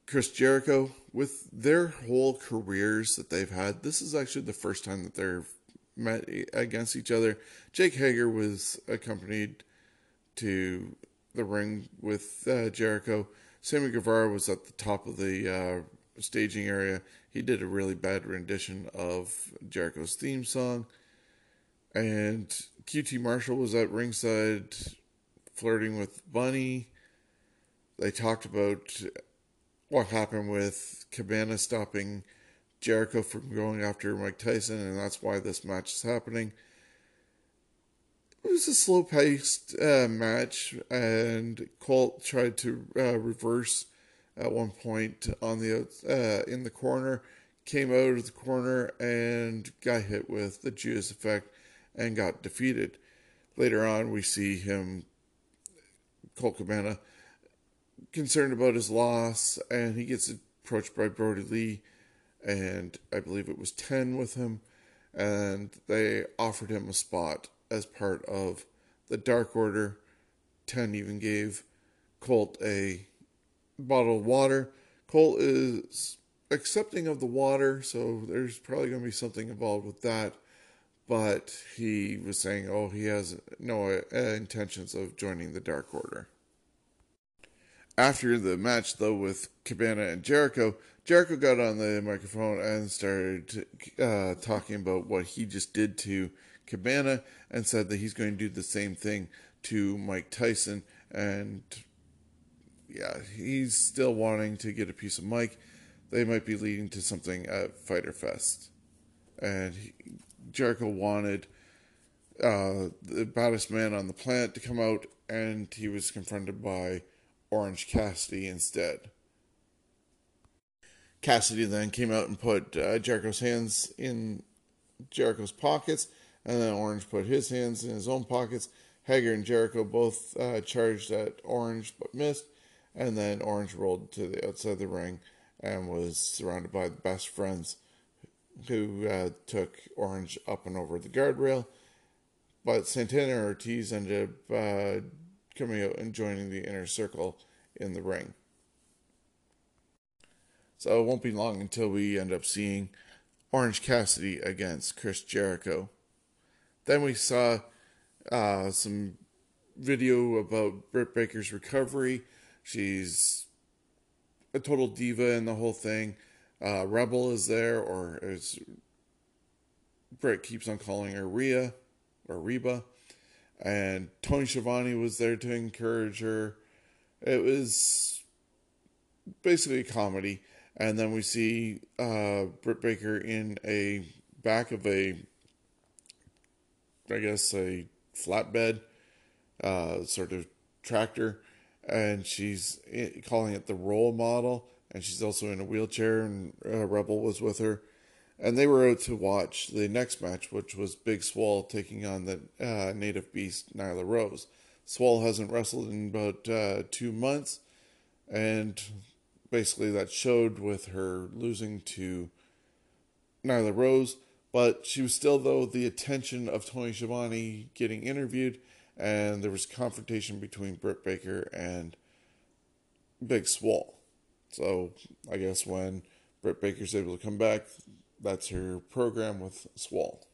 Chris Jericho, with their whole careers that they've had, this is actually the first time that they're met against each other. Jake Hager was accompanied to the ring with uh, Jericho. Sammy Guevara was at the top of the uh, staging area. He did a really bad rendition of Jericho's theme song. And QT Marshall was at ringside flirting with Bunny. They talked about what happened with Cabana stopping Jericho from going after Mike Tyson, and that's why this match is happening. It was a slow paced uh, match, and Colt tried to uh, reverse at one point on the uh, in the corner, came out of the corner and got hit with the Judas effect and got defeated. Later on, we see him, Colt Cabana, concerned about his loss, and he gets approached by Brodie Lee, and I believe it was 10 with him, and they offered him a spot as part of the Dark Order. 10 even gave Colt a bottle of water. Colt is accepting of the water, so there's probably going to be something involved with that. But he was saying, oh, he has no uh, intentions of joining the Dark Order. After the match, though, with Cabana and Jericho, Jericho got on the microphone and started uh, talking about what he just did to Cabana and said that he's going to do the same thing to Mike Tyson. And yeah, he's still wanting to get a piece of Mike. They might be leading to something at Fighter Fest. And he, Jericho wanted uh, the baddest man on the planet to come out, and he was confronted by Orange Cassidy instead. Cassidy then came out and put uh, Jericho's hands in Jericho's pockets, and then Orange put his hands in his own pockets. Hager and Jericho both uh, charged at Orange but missed, and then Orange rolled to the outside of the ring and was surrounded by the best friends who uh, took Orange up and over the guardrail. But Santana Ortiz ended up uh, coming out and joining the inner circle in the ring. So it won't be long until we end up seeing Orange Cassidy against Chris Jericho. Then we saw uh, some video about Britt Baker's recovery. She's a total diva in the whole thing. Uh, Rebel is there, or as Britt keeps on calling her Rhea or Reba. And Tony Schiavone was there to encourage her. It was basically a comedy, and then we see uh, Britt Baker in a back of a, I guess a flatbed, uh, sort of tractor, and she's calling it the role model, and she's also in a wheelchair, and uh, Rebel was with her and they were out to watch the next match, which was Big Swole taking on the uh, native beast Nyla Rose. Swole hasn't wrestled in about uh, two months, and basically that showed with her losing to Nyla Rose. But she was still, though, the attention of Tony Schiavone getting interviewed, and there was confrontation between Britt Baker and Big Swole. So I guess when Britt Baker's able to come back, that's her program with Swole.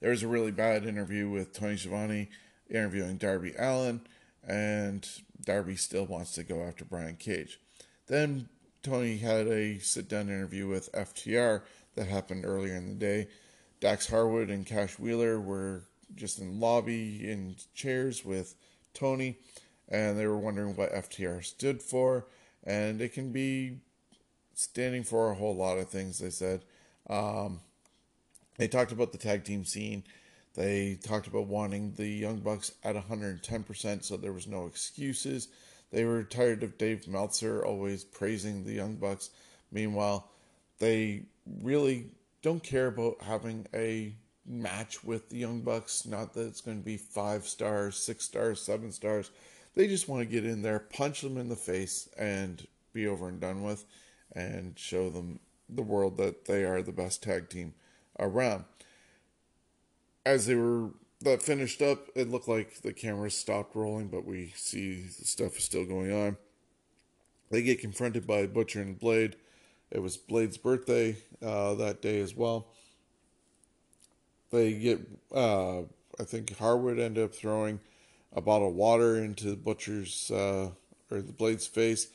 There was a really bad interview with Tony Schiavone interviewing Darby Allin, and Darby still wants to go after Brian Cage. Then Tony had a sit down interview with FTR that happened earlier in the day. Dax Harwood and Cash Wheeler were just in lobby in chairs with Tony, and they were wondering what FTR stood for, and it can be standing for a whole lot of things. They said um, they talked about the tag team scene. They talked about wanting the Young Bucks at 110%, so there was no excuses. They were tired of Dave Meltzer always praising the Young Bucks. Meanwhile, they really don't care about having a match with the Young Bucks. Not that it's going to be five stars, six stars, seven stars. They just want to get in there, punch them in the face, and be over and done with, and show them the world that they are the best tag team around. As they were that finished up, it looked like the cameras stopped rolling, but we see stuff is still going on. They get confronted by Butcher and Blade. It was Blade's birthday uh, that day as well. They get, uh, I think Harwood ended up throwing a bottle of water into the Butcher's uh, or the Blade's face.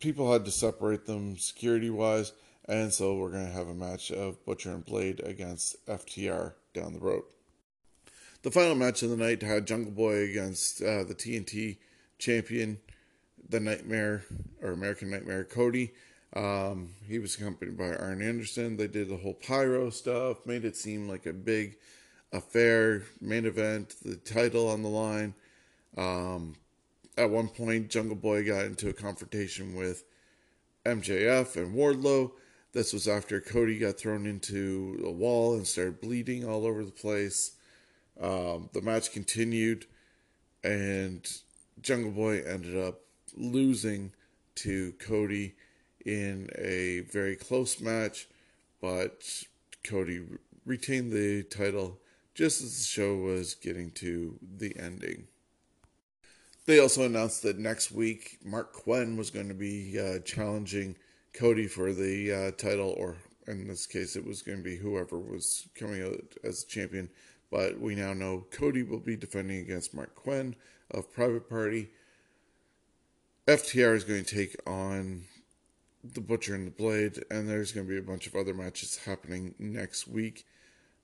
People had to separate them security wise, and so we're going to have a match of Butcher and Blade against FTR down the road. The final match of the night had Jungle Boy against uh, the TNT champion, the Nightmare or American Nightmare Cody. Um, he was accompanied by Arn Anderson. They did the whole pyro stuff, made it seem like a big affair, main event, the title on the line. Um, at one point, Jungle Boy got into a confrontation with MJF and Wardlow. This was after Cody got thrown into a wall and started bleeding all over the place. Um, the match continued, and Jungle Boy ended up losing to Cody in a very close match, but Cody retained the title just as the show was getting to the ending. They also announced that next week Marq Quen was going to be uh, challenging Cody for the uh, title, or in this case, it was going to be whoever was coming out as champion. But we now know Cody will be defending against Marq Quen of Private Party. FTR is going to take on the Butcher and the Blade, and there's going to be a bunch of other matches happening next week.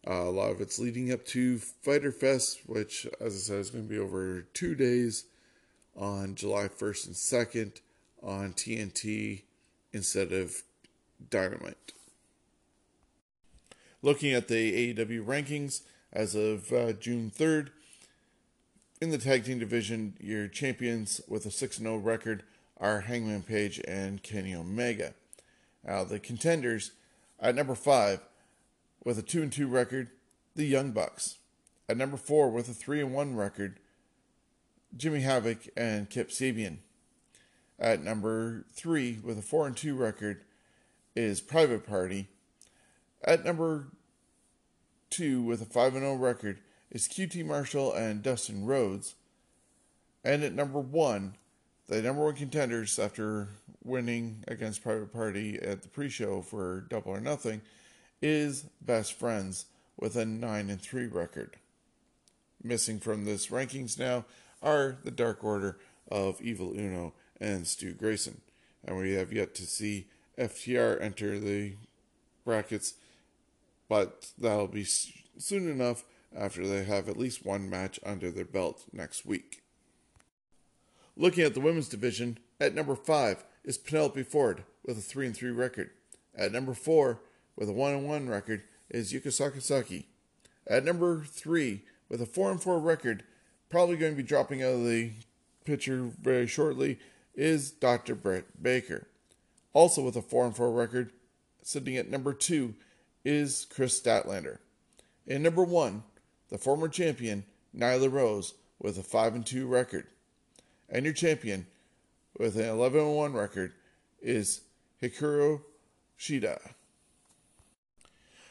Uh, a lot of it's leading up to Fighter Fest, which, as I said, is going to be over two days on July 1st and 2nd on TNT instead of Dynamite. Looking at the AEW rankings as of uh, June 3rd, in the tag team division, your champions with a 6 0 record are Hangman Page and Kenny Omega. Now, the contenders at number 5 with a 2 and 2 record, the Young Bucks. At number 4 with a 3 and 1 record, Jimmy Havoc and Kip Sabian. At number 3 with a 4 and 2 record is Private Party. At number 2 with a 5 and 0 record is QT Marshall and Dustin Rhodes. And at number 1, the number one contenders after winning against Private Party at the pre-show for Double or Nothing is Best Friends with a 9 and 3 record. Missing from this rankings now are the Dark Order of Evil Uno and Stu Grayson. And we have yet to see FTR enter the brackets, but that'll be soon enough after they have at least one match under their belt next week. Looking at the women's division, at number 5 is Penelope Ford with a 3 and 3 record. At number 4 with a 1 and 1 record is Yuka Sakazaki. At number 3 with a 4 and 4 record, probably going to be dropping out of the picture very shortly, is Dr. Britt Baker. Also with a 4 and 4 record, sitting at number 2 is Kris Statlander. And number 1, the former champion Nyla Rose with a 5 and 2 record. And your champion with an 11 and 1 record is Hikaru Shida.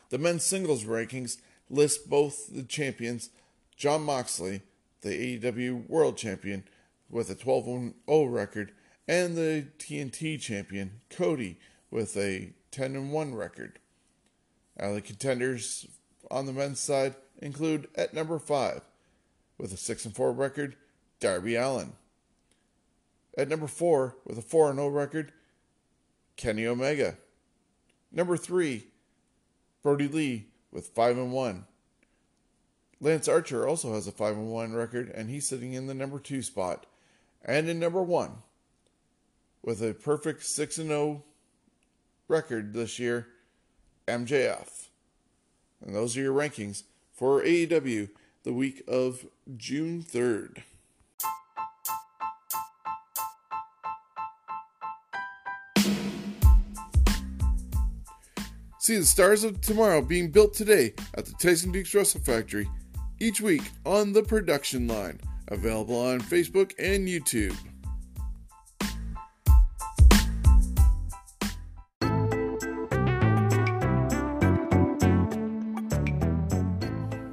The men's singles rankings list both the champions, John Moxley, the AEW World Champion, with a 12 0 record, and the TNT Champion, Cody, with a 10 1 record. Now, the contenders on the men's side include at number 5, with a 6 4 record, Darby Allin. At number four, with a 4 0 record, Kenny Omega. Number three, Brodie Lee with 5 and 1. Lance Archer also has a 5 and 1 record, and he's sitting in the number two spot. And in number one, with a perfect 6 and 0 record this year, MJF. And those are your rankings for AEW the week of June 3rd. See the stars of tomorrow being built today at the Tyson Dukes Wrestle Factory each week on the production line. Available on Facebook and YouTube.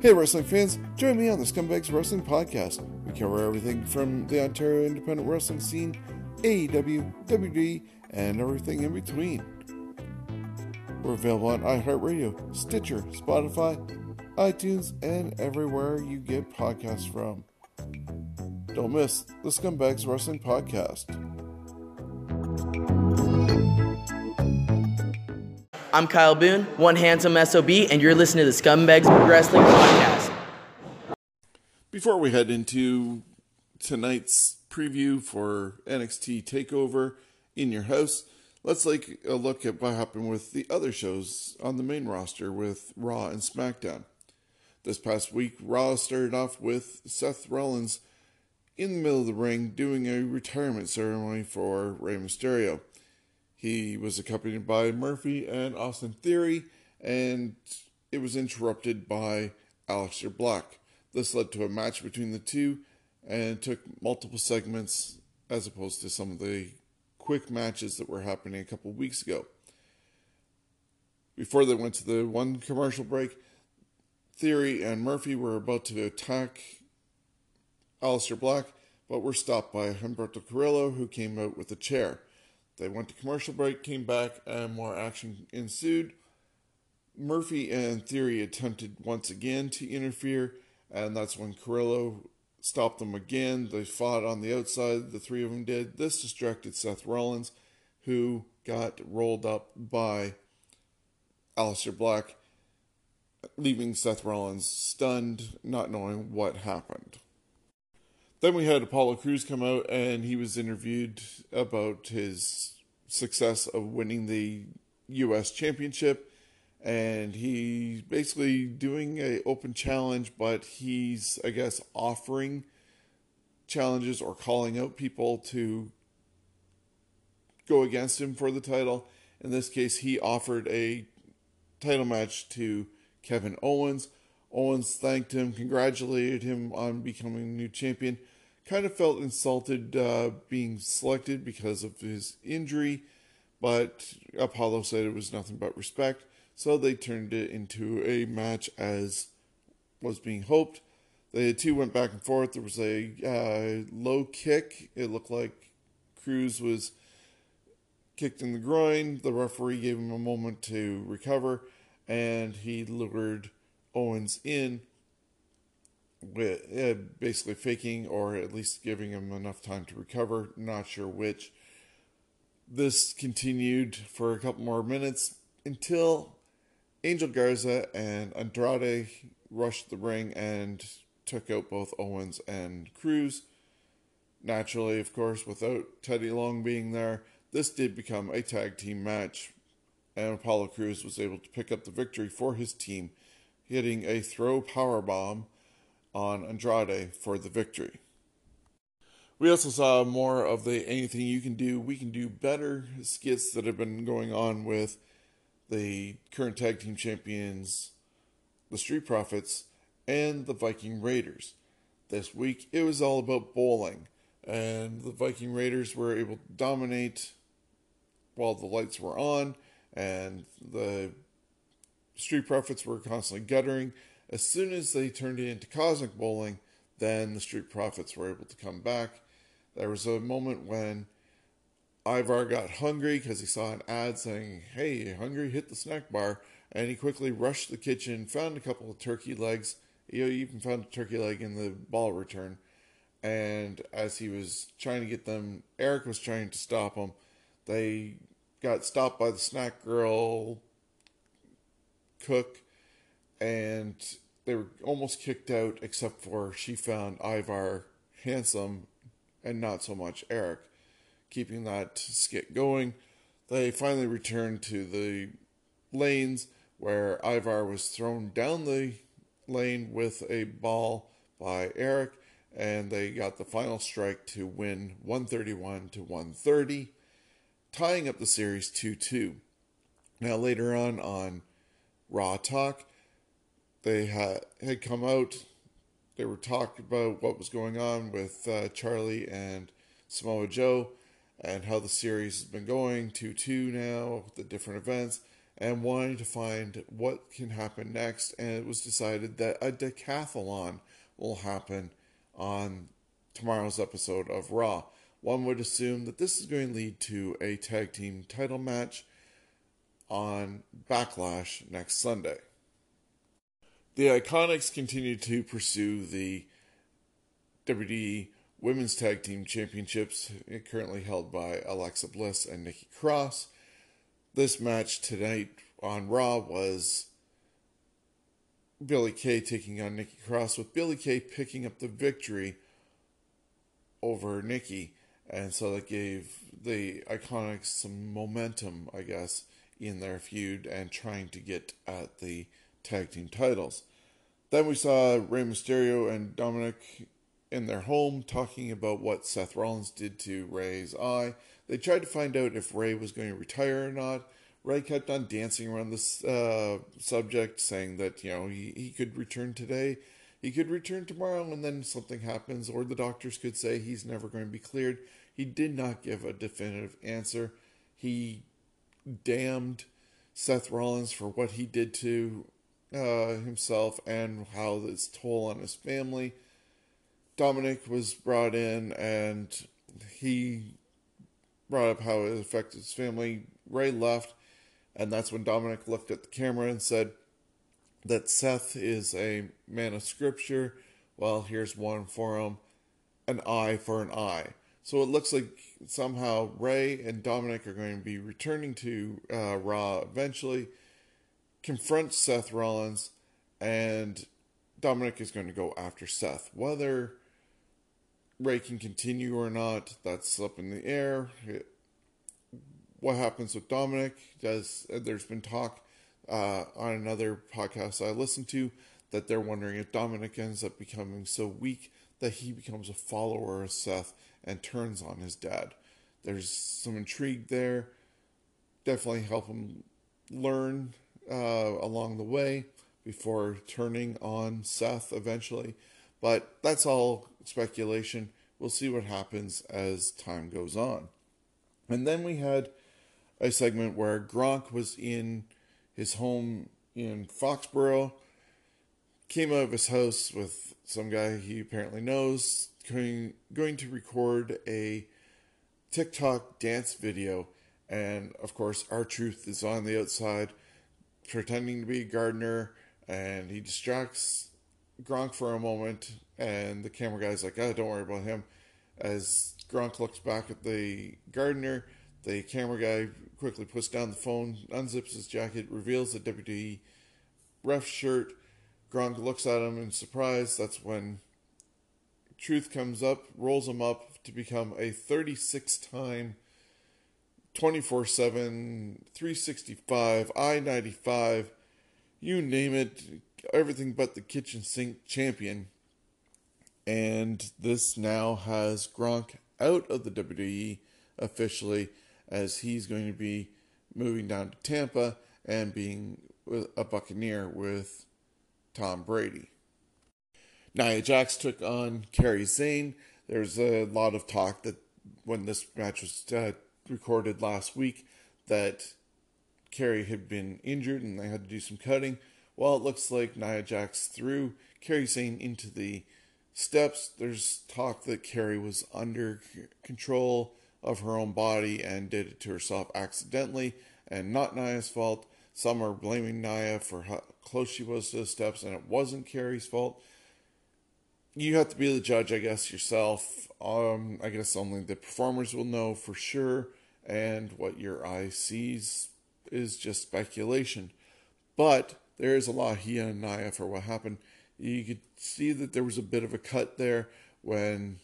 Hey, wrestling fans, join me on the Scumbags Wrestling Podcast. We cover everything from the Ontario independent wrestling scene, AEW, WWE, and everything in between. We're available on iHeartRadio, Stitcher, Spotify, iTunes, and everywhere you get podcasts from. Don't miss the Scumbags Wrestling Podcast. I'm Kyle Boone, one handsome SOB, and you're listening to the Scumbags Wrestling Podcast. Before we head into tonight's preview for NXT TakeOver in your house, let's take a look at what happened with the other shows on the main roster with Raw and SmackDown. This past week, Raw started off with Seth Rollins in the middle of the ring doing a retirement ceremony for Rey Mysterio. He was accompanied by Murphy and Austin Theory, and it was interrupted by Aleister Black. This led to a match between the two and took multiple segments as opposed to some of the quick matches that were happening a couple weeks ago. Before they went to the one commercial break, Theory and Murphy were about to attack Aleister Black, but were stopped by Humberto Carrillo, who came out with a chair. They went to commercial break, came back, and more action ensued. Murphy and Theory attempted once again to interfere, and that's when Carrillo stopped them again. They fought on the outside, the three of them did. This distracted Seth Rollins, who got rolled up by Aleister Black, leaving Seth Rollins stunned, not knowing what happened. Then we had Apollo Crews come out and he was interviewed about his success of winning the US championship and he's basically doing a open challenge but he's I guess offering challenges or calling out people to go against him for the title. In this case, he offered a title match to Kevin Owens. Owens thanked him, congratulated him on becoming new champion. Kind of felt insulted uh, being selected because of his injury, but Apollo said it was nothing but respect. So they turned it into a match as was being hoped. The two went back and forth. There was a uh, low kick. It looked like Crews was kicked in the groin. The referee gave him a moment to recover, and he lured Owens in with uh, basically faking or at least giving him enough time to recover. Not sure which. This continued for a couple more minutes until Angel Garza and Andrade rushed the ring and took out both Owens and Crews. Naturally, of course, without Teddy Long being there, this did become a tag team match, and Apollo Crews was able to pick up the victory for his team, hitting a throw power bomb on Andrade for the victory. We also saw more of the anything you can do, we can do better skits that have been going on with the current tag team champions, the Street Profits, and the Viking Raiders. This week it was all about bowling, and the Viking Raiders were able to dominate while the lights were on, and the Street Profits were constantly guttering. As soon as they turned it into Cosmic Bowling, then the Street Profits were able to come back. There was a moment when Ivar got hungry because he saw an ad saying, Hey, hungry, hit the snack bar. And he quickly rushed the kitchen, found a couple of turkey legs. He even found a turkey leg in the ball return. And as he was trying to get them, Erik was trying to stop him. They got stopped by the snack girl cook, and they were almost kicked out, except for she found Ivar handsome and not so much Erik, keeping that skit going. They finally returned to the lanes where Ivar was thrown down the lane with a ball by Erik, and they got the final strike to win 131 to 130, tying up the series 2 2. Now, later on on Raw Talk, they had, had come out, they were talking about what was going on with uh, Charly and Samoa Joe and how the series has been going 2 2 now, the different events and wanting to find what can happen next. And it was decided that a decathlon will happen on tomorrow's episode of Raw. One would assume that this is going to lead to a tag team title match on Backlash next Sunday. The Iconics continue to pursue the WWE Women's Tag Team Championships, currently held by Alexa Bliss and Nikki Cross this match tonight on Raw was Billie Kay taking on Nikki Cross, with Billie Kay picking up the victory over Nikki. And so that gave the Iconics some momentum, I guess, in their feud and trying to get at the tag team titles. Then we saw Rey Mysterio and Dominik in their home talking about what Seth Rollins did to Rey's eye. They tried to find out if Rey was going to retire or not. Ray kept on dancing around this uh, subject, saying that you know he, he could return today, he could return tomorrow, and then something happens, or the doctors could say he's never going to be cleared. He did not give a definitive answer. He damned Seth Rollins for what he did to uh, himself and how this toll on his family. Dominik was brought in and he brought up how it affected his family. Rey left, and that's when Dominik looked at the camera and said that Seth is a man of scripture. Well, here's one for him an eye for an eye. So it looks like somehow Rey and Dominik are going to be returning to uh, Raw eventually, confront Seth Rollins, and Dominik is going to go after Seth. Whether Rey can continue or not, that's up in the air. It, what happens with Dominik? Does there's been talk uh, on another podcast I listened to that they're wondering if Dominik ends up becoming so weak that he becomes a follower of Seth and turns on his dad. There's some intrigue there. Definitely help him learn uh, along the way before turning on Seth eventually. But that's all speculation. We'll see what happens as time goes on. And then we had a segment where Gronk was in his home in Foxborough, came out of his house with some guy he apparently knows, going, going to record a TikTok dance video. And of course, R-Truth is on the outside pretending to be a gardener, and he distracts Gronk for a moment, and the camera guy's like, "Oh, don't worry about him." As Gronk looks back at the gardener, the camera guy quickly puts down the phone, unzips his jacket, reveals the WWE ref shirt. Gronk looks at him in surprise. That's when Truth comes up, rolls him up to become a 36 time, 24 7, 365, I 95, you name it, everything but the kitchen sink champion. And this now has Gronk out of the WWE officially as he's going to be moving down to Tampa and being a Buccaneer with Tom Brady. Nia Jax took on Kairi Sane. There's a lot of talk that when this match was uh, recorded last week that Kerry had been injured and they had to do some cutting. Well, it looks like Nia Jax threw Kairi Sane into the steps. There's talk that Kairi was under control of her own body and did it to herself accidentally and not Nia's fault. Some are blaming Nia for how close she was to the steps and it wasn't Kairi's fault. you have to be the judge, I guess, yourself. Um, I guess only the performers will know for sure, and what your eye sees is just speculation. But there is a lot Hia and Naya for what happened. You could see that there was a bit of a cut there when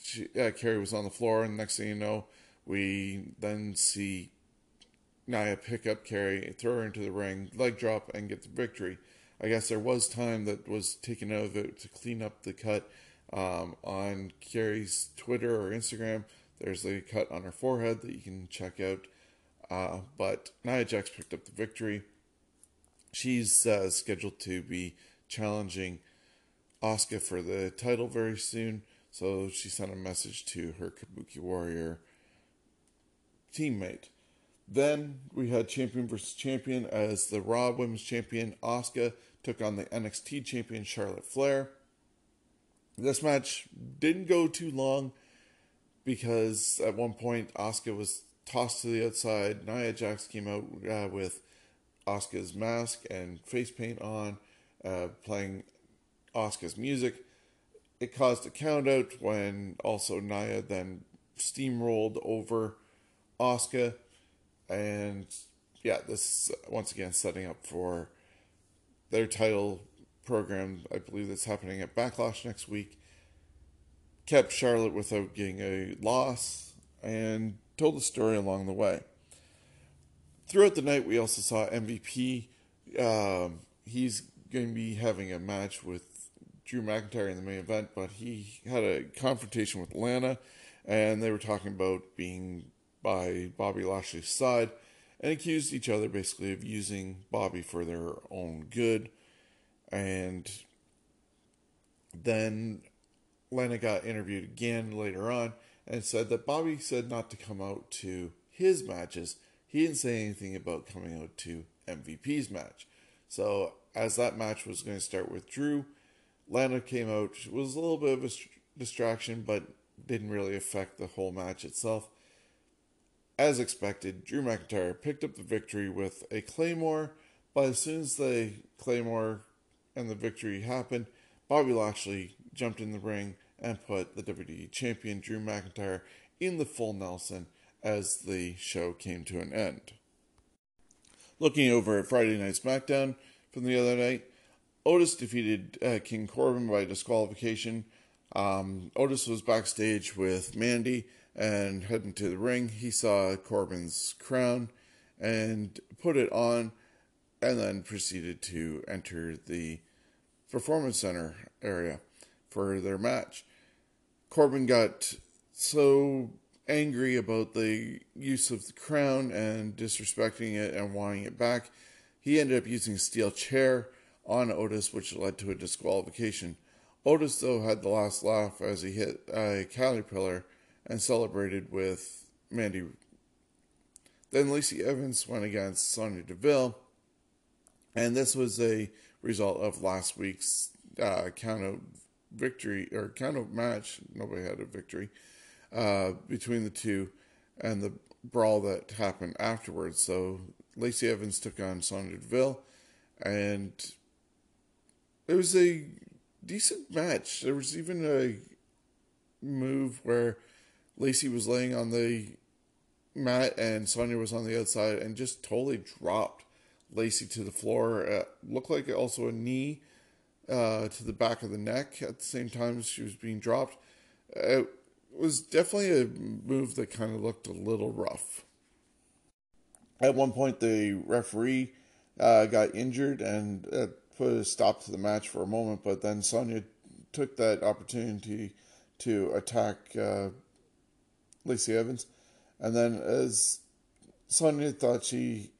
she, uh, Kairi was on the floor, and next thing you know, we then see Nia pick up Kairi, throw her into the ring, leg drop, and get the victory. I guess there was time that was taken out of it to clean up the cut um, on Kairi's Twitter or Instagram. There's a cut on her forehead that you can check out. Uh, but Nia Jax picked up the victory. She's uh, scheduled to be challenging Asuka for the title very soon. So she sent a message to her Kabuki Warrior teammate. Then we had champion versus champion as the Raw Women's Champion Asuka took on the NXT Champion Charlotte Flair. This match didn't go too long because at one point Asuka was tossed to the outside. Nia Jax came out uh, with Asuka's mask and face paint on, uh, playing Asuka's music. It caused a countout when also Nia then steamrolled over Asuka. And yeah, this once again setting up for their title program. I believe that's happening at Backlash next week. Kept Charlotte without getting a loss and told the story along the way. Throughout the night, we also saw MVP. Um, he's going to be having a match with Drew McIntyre in the main event, but he had a confrontation with Lana, and they were talking about being by Bobby Lashley's side and accused each other basically of using Bobby for their own good. And then Lana got interviewed again later on and said that Bobby said not to come out to his matches. He didn't say anything about coming out to MVP's match. So, as that match was going to start with Drew, Lana came out. It was a little bit of a distraction, but didn't really affect the whole match itself. As expected, Drew McIntyre picked up the victory with a Claymore, but as soon as the Claymore and the victory happened, Bobby Lashley jumped in the ring and put the WWE Champion Drew McIntyre in the full Nelson as the show came to an end. Looking over at Friday Night SmackDown from the other night, Otis defeated uh, King Corbin by disqualification. Um, Otis was backstage with Mandy and heading to the ring. He saw Corbin's crown and put it on, and then proceeded to enter the performance center area for their match. Corbin got so angry about the use of the crown and disrespecting it and wanting it back. He ended up using a steel chair on Otis, which led to a disqualification. Otis, though, had the last laugh as he hit a caterpillar and celebrated with Mandy. Then Lacey Evans went against Sonya Deville, and this was a result of last week's uh, count out victory or count out match. Nobody had a victory uh, between the two, and the brawl that happened afterwards. So Lacey Evans took on Sonya Deville, and it was a decent match. There was even a move where Lacey was laying on the mat and Sonya was on the outside and just totally dropped Lacey to the floor. Uh, looked like also a knee uh, to the back of the neck at the same time she was being dropped. It was definitely a move that kind of looked a little rough. At one point, the referee uh, got injured and uh, put a stop to the match for a moment, but then Sonya took that opportunity to attack uh, Lacey Evans. And then as Sonya thought she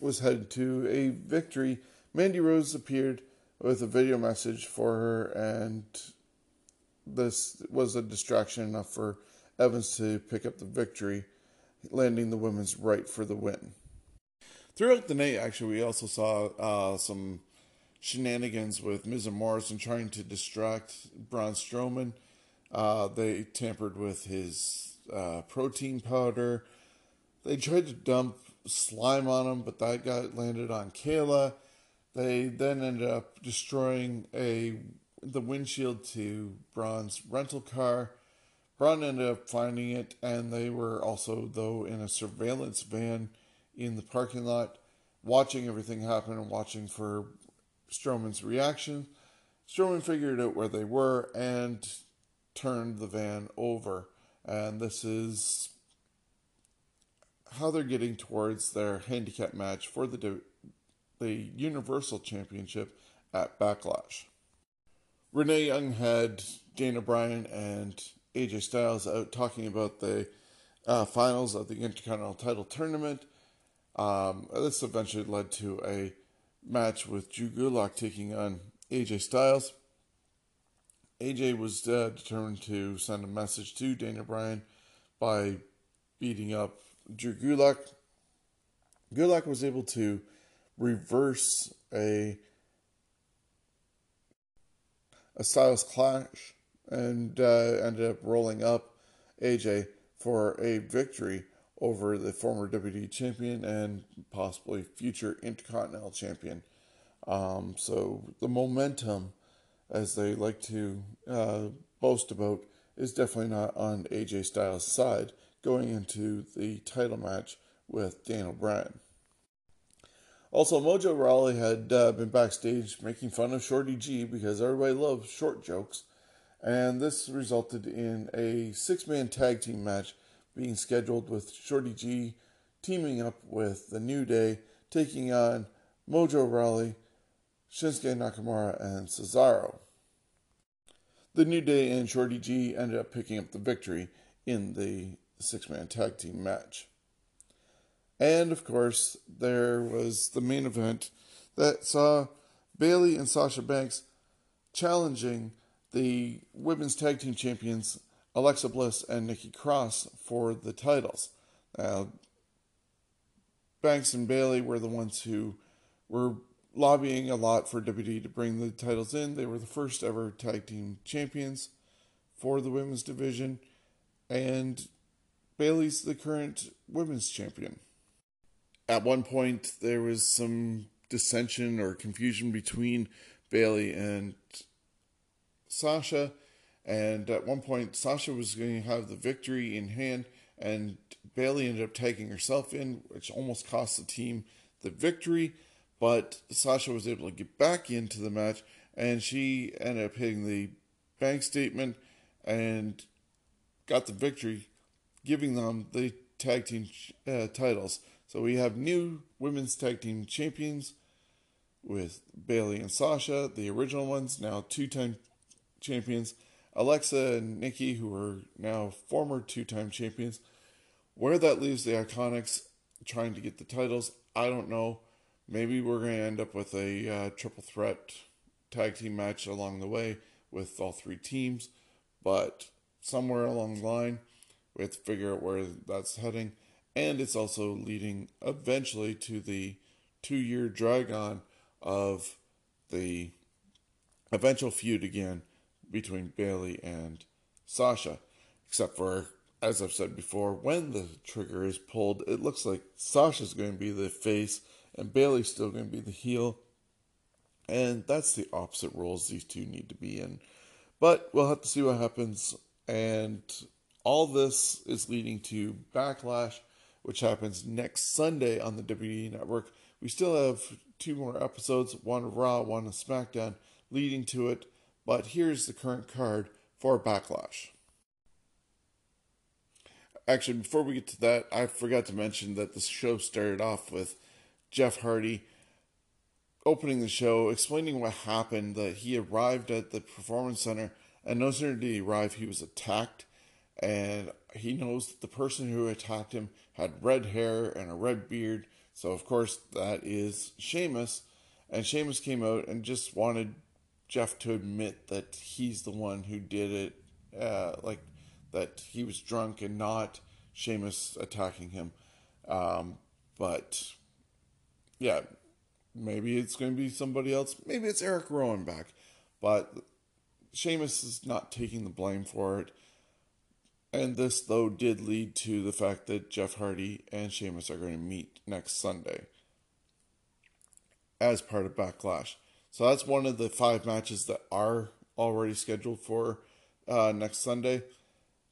was headed to a victory, Mandy Rose appeared with a video message for her, and this was a distraction enough for Evans to pick up the victory, landing the women's right for the win. Throughout the night, actually, we also saw uh, some shenanigans with Miz and Morrison trying to distract Braun Strowman. Uh, they tampered with his uh, protein powder. They tried to dump slime on him, but that got landed on Kayla. They then ended up destroying a the windshield to Braun's rental car. Braun ended up finding it, and they were also, though, in a surveillance van in the parking lot, watching everything happen and watching for Strowman's reaction. Strowman figured out where they were and turned the van over. And this is how they're getting towards their handicap match for the the Universal Championship at Backlash. Renee Young had Daniel Bryan and AJ Styles out talking about the uh, finals of the Intercontinental Title Tournament. Um, this eventually led to a match with Drew Gulak taking on AJ Styles. AJ was uh, determined to send a message to Daniel Bryan by beating up Drew Gulak. Gulak was able to reverse a a Styles clash and uh, ended up rolling up AJ for a victory over the former WWE champion and possibly future Intercontinental champion. Um, so the momentum, as they like to uh, boast about, is definitely not on AJ Styles' side going into the title match with Daniel Bryan. Also, Mojo Rawley had uh, been backstage making fun of Shorty G because everybody loves short jokes, and this resulted in a six man tag team match being scheduled with Shorty G teaming up with The New Day, taking on Mojo Rawley, Shinsuke Nakamura, and Cesaro. The New Day and Shorty G ended up picking up the victory in the six man tag team match. And of course, there was the main event that saw Bayley and Sasha Banks challenging the women's tag team champions Alexa Bliss and Nikki Cross for the titles. Now, Banks and Bayley were the ones who were lobbying a lot for WWE to bring the titles in. They were the first ever tag team champions for the women's division, and Bayley's the current women's champion at one point there was some dissension or confusion between Bayley and Sasha, and at one point Sasha was going to have the victory in hand, and Bayley ended up taking herself in, which almost cost the team the victory. But Sasha was able to get back into the match, and she ended up hitting the bank statement and got the victory, giving them the tag team uh, titles. So we have new women's tag team champions with Bayley and Sasha, the original ones, now two time champions. Alexa and Nikki, who are now former two time champions. Where that leaves the Iconics trying to get the titles, I don't know. Maybe we're going to end up with a uh, triple threat tag team match along the way with all three teams, but somewhere along the line, we have to figure out where that's heading and it's also leading eventually to the two year drag on of the eventual feud again between Bayley and Sasha. Except for, as I've said before, when the trigger is pulled, it looks like Sasha's going to be the face and Bayley's still going to be the heel. And that's the opposite roles these two need to be in. But we'll have to see what happens. And all this is leading to Backlash which happens next Sunday on the WWE Network. We still have two more episodes, one Raw, one SmackDown, leading to it. But here's the current card for Backlash. Actually, before we get to that, I forgot to mention that the show started off with Jeff Hardy opening the show, explaining what happened, that he arrived at the Performance Center, and no sooner did he arrive, he was attacked, and he knows that the person who attacked him had red hair and a red beard. So, of course, that is Sheamus. And Sheamus came out and just wanted Jeff to admit that he's the one who did it, uh, like that he was drunk and not Sheamus attacking him. Um, but yeah, maybe it's going to be somebody else. Maybe it's Eric Rowan back. But Sheamus is not taking the blame for it. And this, though, did lead to the fact that Jeff Hardy and Sheamus are going to meet next Sunday as part of Backlash. So that's one of the five matches that are already scheduled for uh, next Sunday.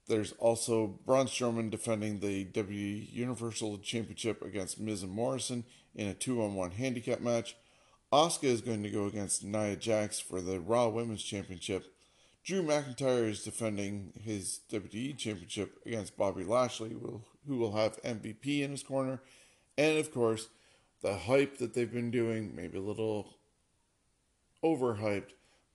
There's also Braun Strowman defending the WWE Universal Championship against Miz and Morrison in a two-on-one handicap match. Asuka is going to go against Nia Jax for the Raw Women's Championship. Drew McIntyre is defending his WWE Championship against Bobby Lashley, who will have MVP in his corner. And of course, the hype that they've been doing, maybe a little overhyped,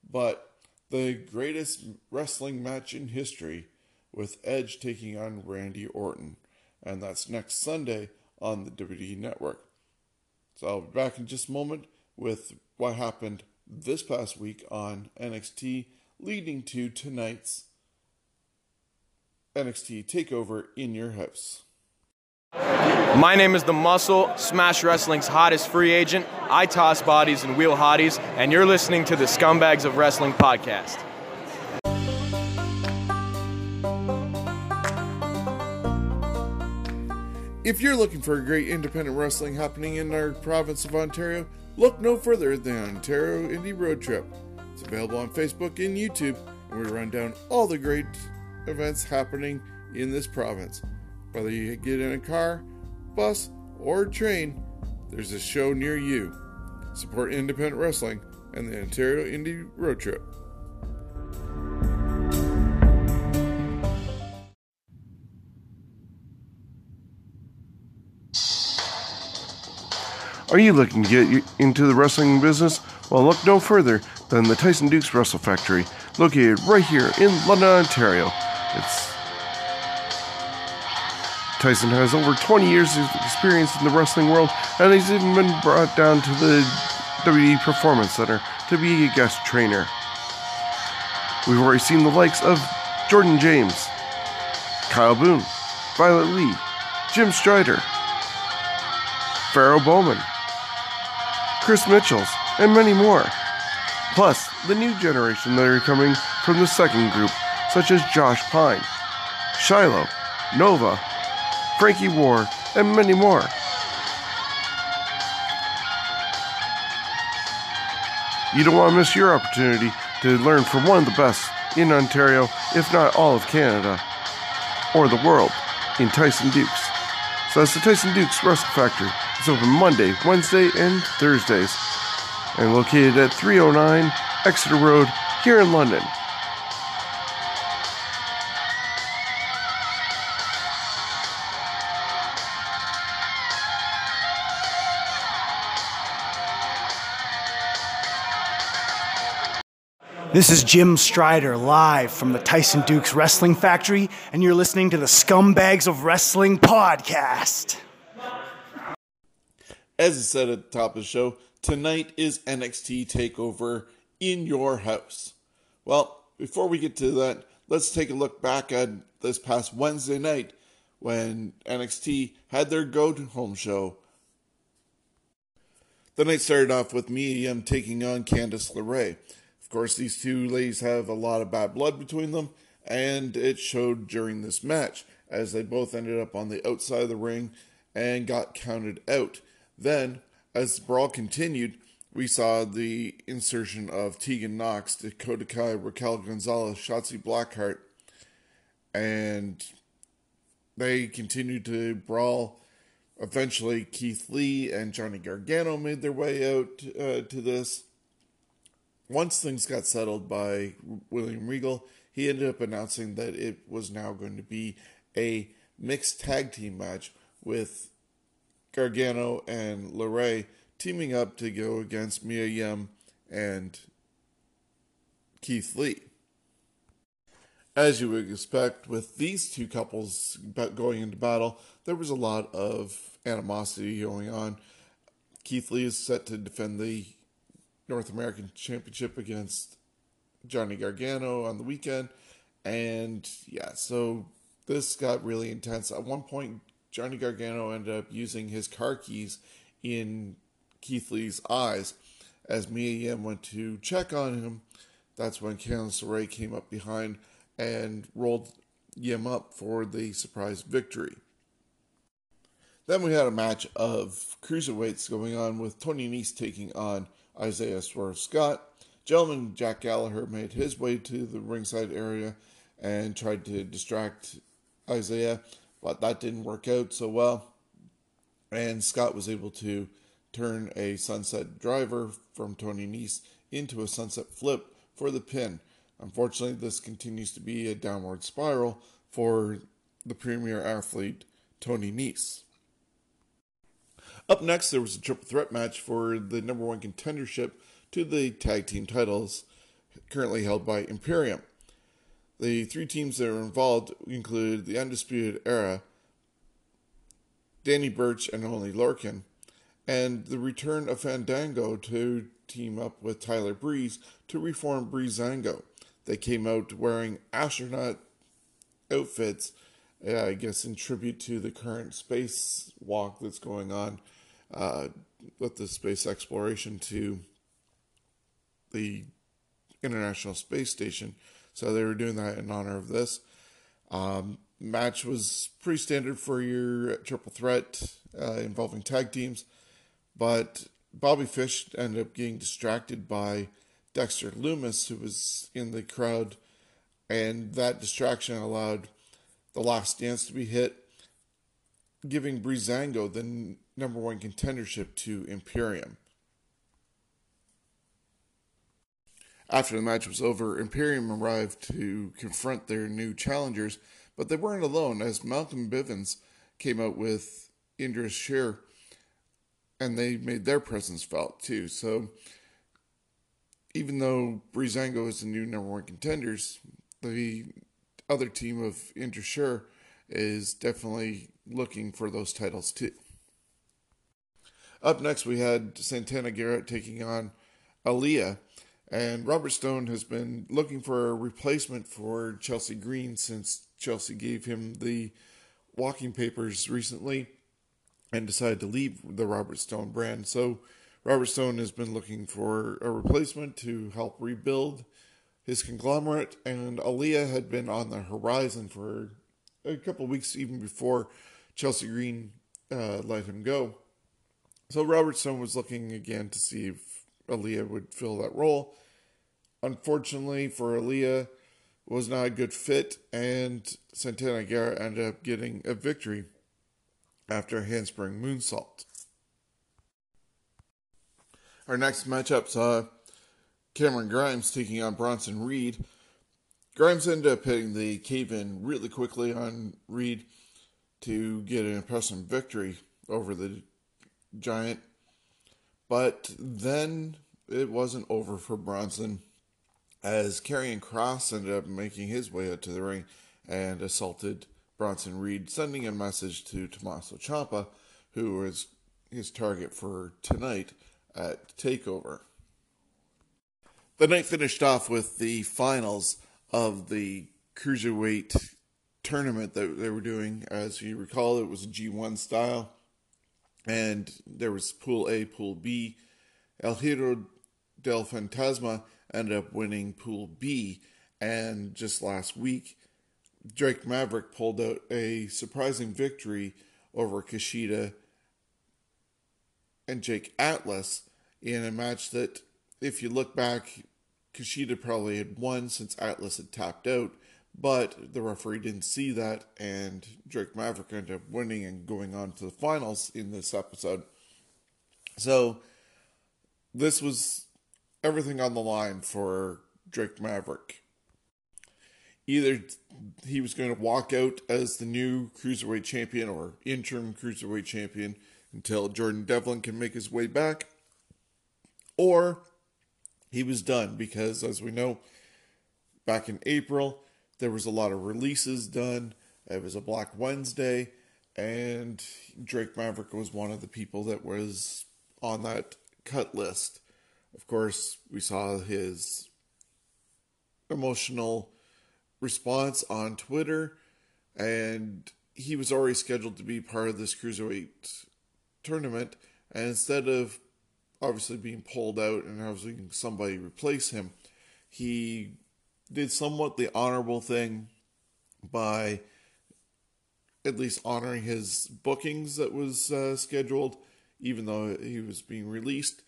but the greatest wrestling match in history with Edge taking on Randy Orton. And that's next Sunday on the WWE Network. So I'll be back in just a moment with what happened this past week on NXT, leading to tonight's NXT TakeOver in your house. My name is The Muscle, Smash Wrestling's hottest free agent. I toss bodies and wheel hotties, and you're listening to the Scumbags of Wrestling podcast. If you're looking for a great independent wrestling happening in our province of Ontario, look no further than Ontario Indie Road Trip. It's available on Facebook and YouTube, and we run down all the great events happening in this province. Whether you get in a car, bus, or train, there's a show near you. Support independent wrestling and the Ontario Indie Road Trip. Are you looking to get into the wrestling business? Well, look no further than the Tyson Dux Wrestle Factory, located right here in London, Ontario. It's Tyson has over 20 years of experience in the wrestling world, and he's even been brought down to the WWE Performance Center to be a guest trainer. We've already seen the likes of Jordan James, Kyle Boone, Violet Lee, Jim Strider, Pharaoh Bowman, Chris Mitchells, and many more. Plus, the new generation that are coming from the second group, such as Josh Pine, Shiloh, Nova, Frankie War, and many more. You don't want to miss your opportunity to learn from one of the best in Ontario, if not all of Canada, or the world, in Tyson Dux. So that's the Tyson Dux Wrestle Factory. It's open Monday, Wednesday, and Thursdays, and located at 309 Exeter Road here in London. This is Jim Strider live from the Tyson Dux Wrestling Factory, and you're listening to the Scumbags of Wrestling podcast. As I said at the top of the show, tonight is NXT TakeOver in your house. Well, before we get to that, let's take a look back at this past Wednesday night when NXT had their go to home show. The night started off with Mia Yim taking on Candice LeRae. Of course, these two ladies have a lot of bad blood between them, and it showed during this match as they both ended up on the outside of the ring and got counted out. Then, as the brawl continued, we saw the insertion of Tegan Nox, Dakota Kai, Raquel Gonzalez, Shotzi Blackheart, and they continued to brawl. Eventually, Keith Lee and Johnny Gargano made their way out uh, to this once things got settled by William Regal, he ended up announcing that it was now going to be a mixed tag team match with Gargano and LeRae teaming up to go against Mia Yim and Keith Lee. As you would expect, with these two couples going into battle, there was a lot of animosity going on. Keith Lee is set to defend the North American Championship against Johnny Gargano on the weekend. And yeah, so this got really intense. At one point, Johnny Gargano ended up using his car keys in Keith Lee's eyes. As Mia Yim went to check on him, that's when Candice LeRae came up behind and rolled Yim up for the surprise victory. Then we had a match of cruiserweights going on with Tony Nese taking on Isaiah Swerve Scott. Gentleman Jack Gallagher made his way to the ringside area and tried to distract Isaiah, but that didn't work out so well. And Scott was able to turn a sunset driver from Tony Nese into a sunset flip for the pin. Unfortunately, this continues to be a downward spiral for the premier athlete, Tony Nese. Up next, there was a triple threat match for the number one contendership to the tag team titles, currently held by Imperium. The three teams that are involved include the Undisputed Era, Danny Burch, and Oney Lorcan, and the return of Fandango to team up with Tyler Breeze to reform Breezango. They came out wearing astronaut outfits, uh, I guess, in tribute to the current space walk that's going on uh, with the space exploration to the International Space Station. So they were doing that in honor of this. Um, match was pretty standard for your triple threat uh, involving tag teams, but Bobby Fish ended up getting distracted by Dexter Lumis, who was in the crowd, and that distraction allowed the last dance to be hit, giving Breezango the number one contendership to Imperium. After the match was over, Imperium arrived to confront their new challengers, but they weren't alone as Malcolm Bivens came out with Indus Sher and they made their presence felt too. So even though Breezango is the new number one contenders, the other team of Indus Sher is definitely looking for those titles too. Up next, we had Santana Garrett taking on Aaliyah. And Robert Stone has been looking for a replacement for Chelsea Green since Chelsea gave him the walking papers recently and decided to leave the Robert Stone brand. So Robert Stone has been looking for a replacement to help rebuild his conglomerate, and Aaliyah had been on the horizon for a couple weeks even before Chelsea Green uh, let him go. So Robert Stone was looking again to see if Aaliyah would fill that role. Unfortunately for Aaliyah, was not a good fit, and Santana Garrett ended up getting a victory after a handspring moonsault. Our next matchup saw Cameron Grimes taking on Bronson Reed. Grimes ended up hitting the cave in really quickly on Reed to get an impressive victory over the Giant. But then it wasn't over for Bronson as Karrion Kross ended up making his way out to the ring and assaulted Bronson Reed, sending a message to Tommaso Ciampa, who was his target for tonight at TakeOver. The night finished off with the finals of the Cruiserweight tournament that they were doing. As you recall, it was a G1 style, and there was Pool A, Pool B. El Hijo del Fantasma ended up winning Pool B, and just last week, Drake Maverick pulled out a surprising victory over Kushida and Jake Atlas in a match that, if you look back, Kushida probably had won since Atlas had tapped out, but the referee didn't see that, and Drake Maverick ended up winning and going on to the finals in this episode. So, this was everything on the line for Drake Maverick either he was going to walk out as the new cruiserweight champion or interim cruiserweight champion until Jordan Devlin can make his way back, or he was done because, as we know, back in April, there was a lot of releases done. It was a Black Wednesday, and Drake Maverick was one of the people that was on that cut list. Of course, we saw his emotional response on Twitter, and he was already scheduled to be part of this cruiserweight tournament. And instead of obviously being pulled out and having somebody replace him, he did somewhat the honorable thing by at least honoring his bookings that was uh, scheduled, even though he was being released.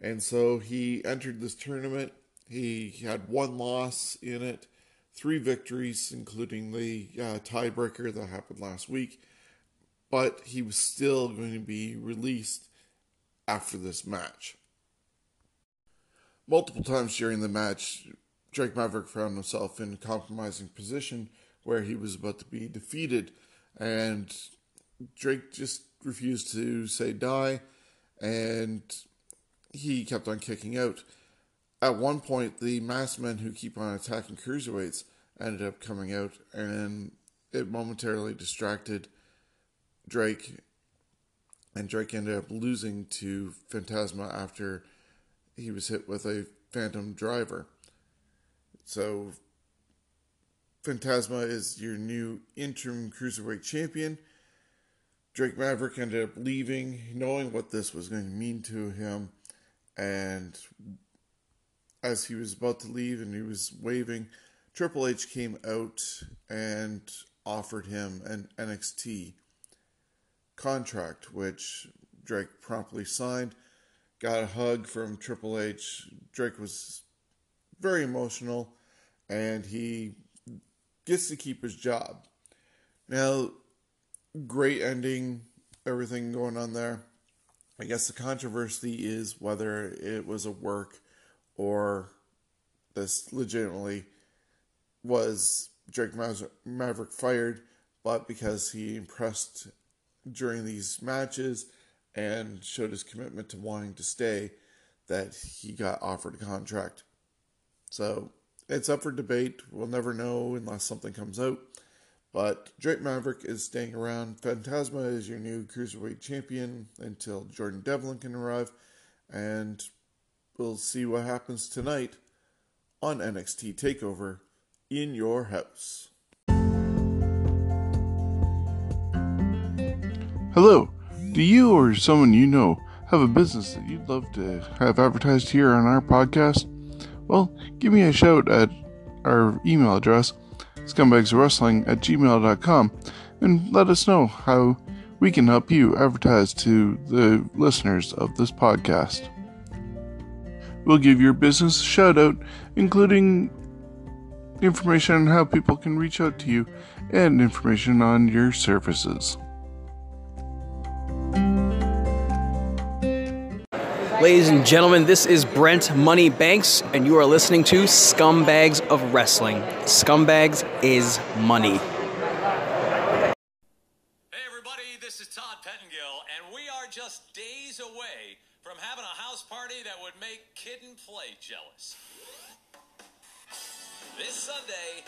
And so he entered this tournament He had one loss in it, three victories, including the uh, tiebreaker that happened last week, but he was still going to be released after this match. Multiple times during the match, Drake Maverick found himself in a compromising position where he was about to be defeated, and Drake just refused to say die, and he kept on kicking out. At one point, the masked men who keep on attacking cruiserweights ended up coming out, and it momentarily distracted Drake, and Drake ended up losing to Fantasma after he was hit with a Phantom Driver. So, Fantasma is your new interim cruiserweight champion. Drake Maverick ended up leaving, knowing what this was going to mean to him, and as he was about to leave and he was waving, Triple H came out and offered him an NXT contract, which Drake promptly signed. Got a hug from Triple H. Drake was very emotional, and he gets to keep his job. Now, great ending, everything going on there. I guess the controversy is whether it was a work or this legitimately was Drake Maverick fired, but because he impressed during these matches and showed his commitment to wanting to stay, that he got offered a contract. So it's up for debate. We'll never know unless something comes out. But Drake Maverick is staying around. Fantasma is your new cruiserweight champion until Jordan Devlin can arrive. And we'll see what happens tonight on NXT TakeOver in your house. Hello. Do you or someone you know have a business that you'd love to have advertised here on our podcast? Well, give me a shout at our email address, scumbagswrestling at gmail.com, and let us know how we can help you advertise to the listeners of this podcast. We'll give your business a shout out, including information on how people can reach out to you and information on your services. Ladies and gentlemen, this is Brent Money Banks, and you are listening to Scumbags of Wrestling. Scumbags is money. Hey, everybody, this is Todd Pettengill, and we are just days away from having a house party that would make Kid and Play jealous. This Sunday,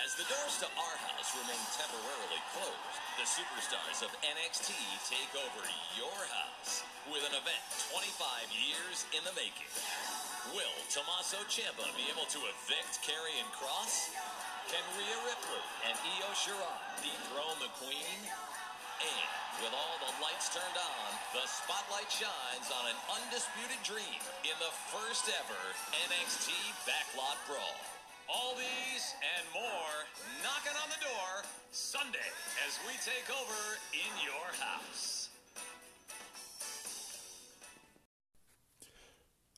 as the doors to our house remain temporarily closed, the superstars of NXT take over your house with an event 25 years in the making. Will Tommaso Ciampa be able to evict Karrion Kross? Can Rhea Ripley and Io Shirai dethrone the Queen? And with all the lights turned on, the spotlight shines on an undisputed dream in the first ever NXT Backlot Brawl. All these and more knocking on the door Sunday as we take over in your house.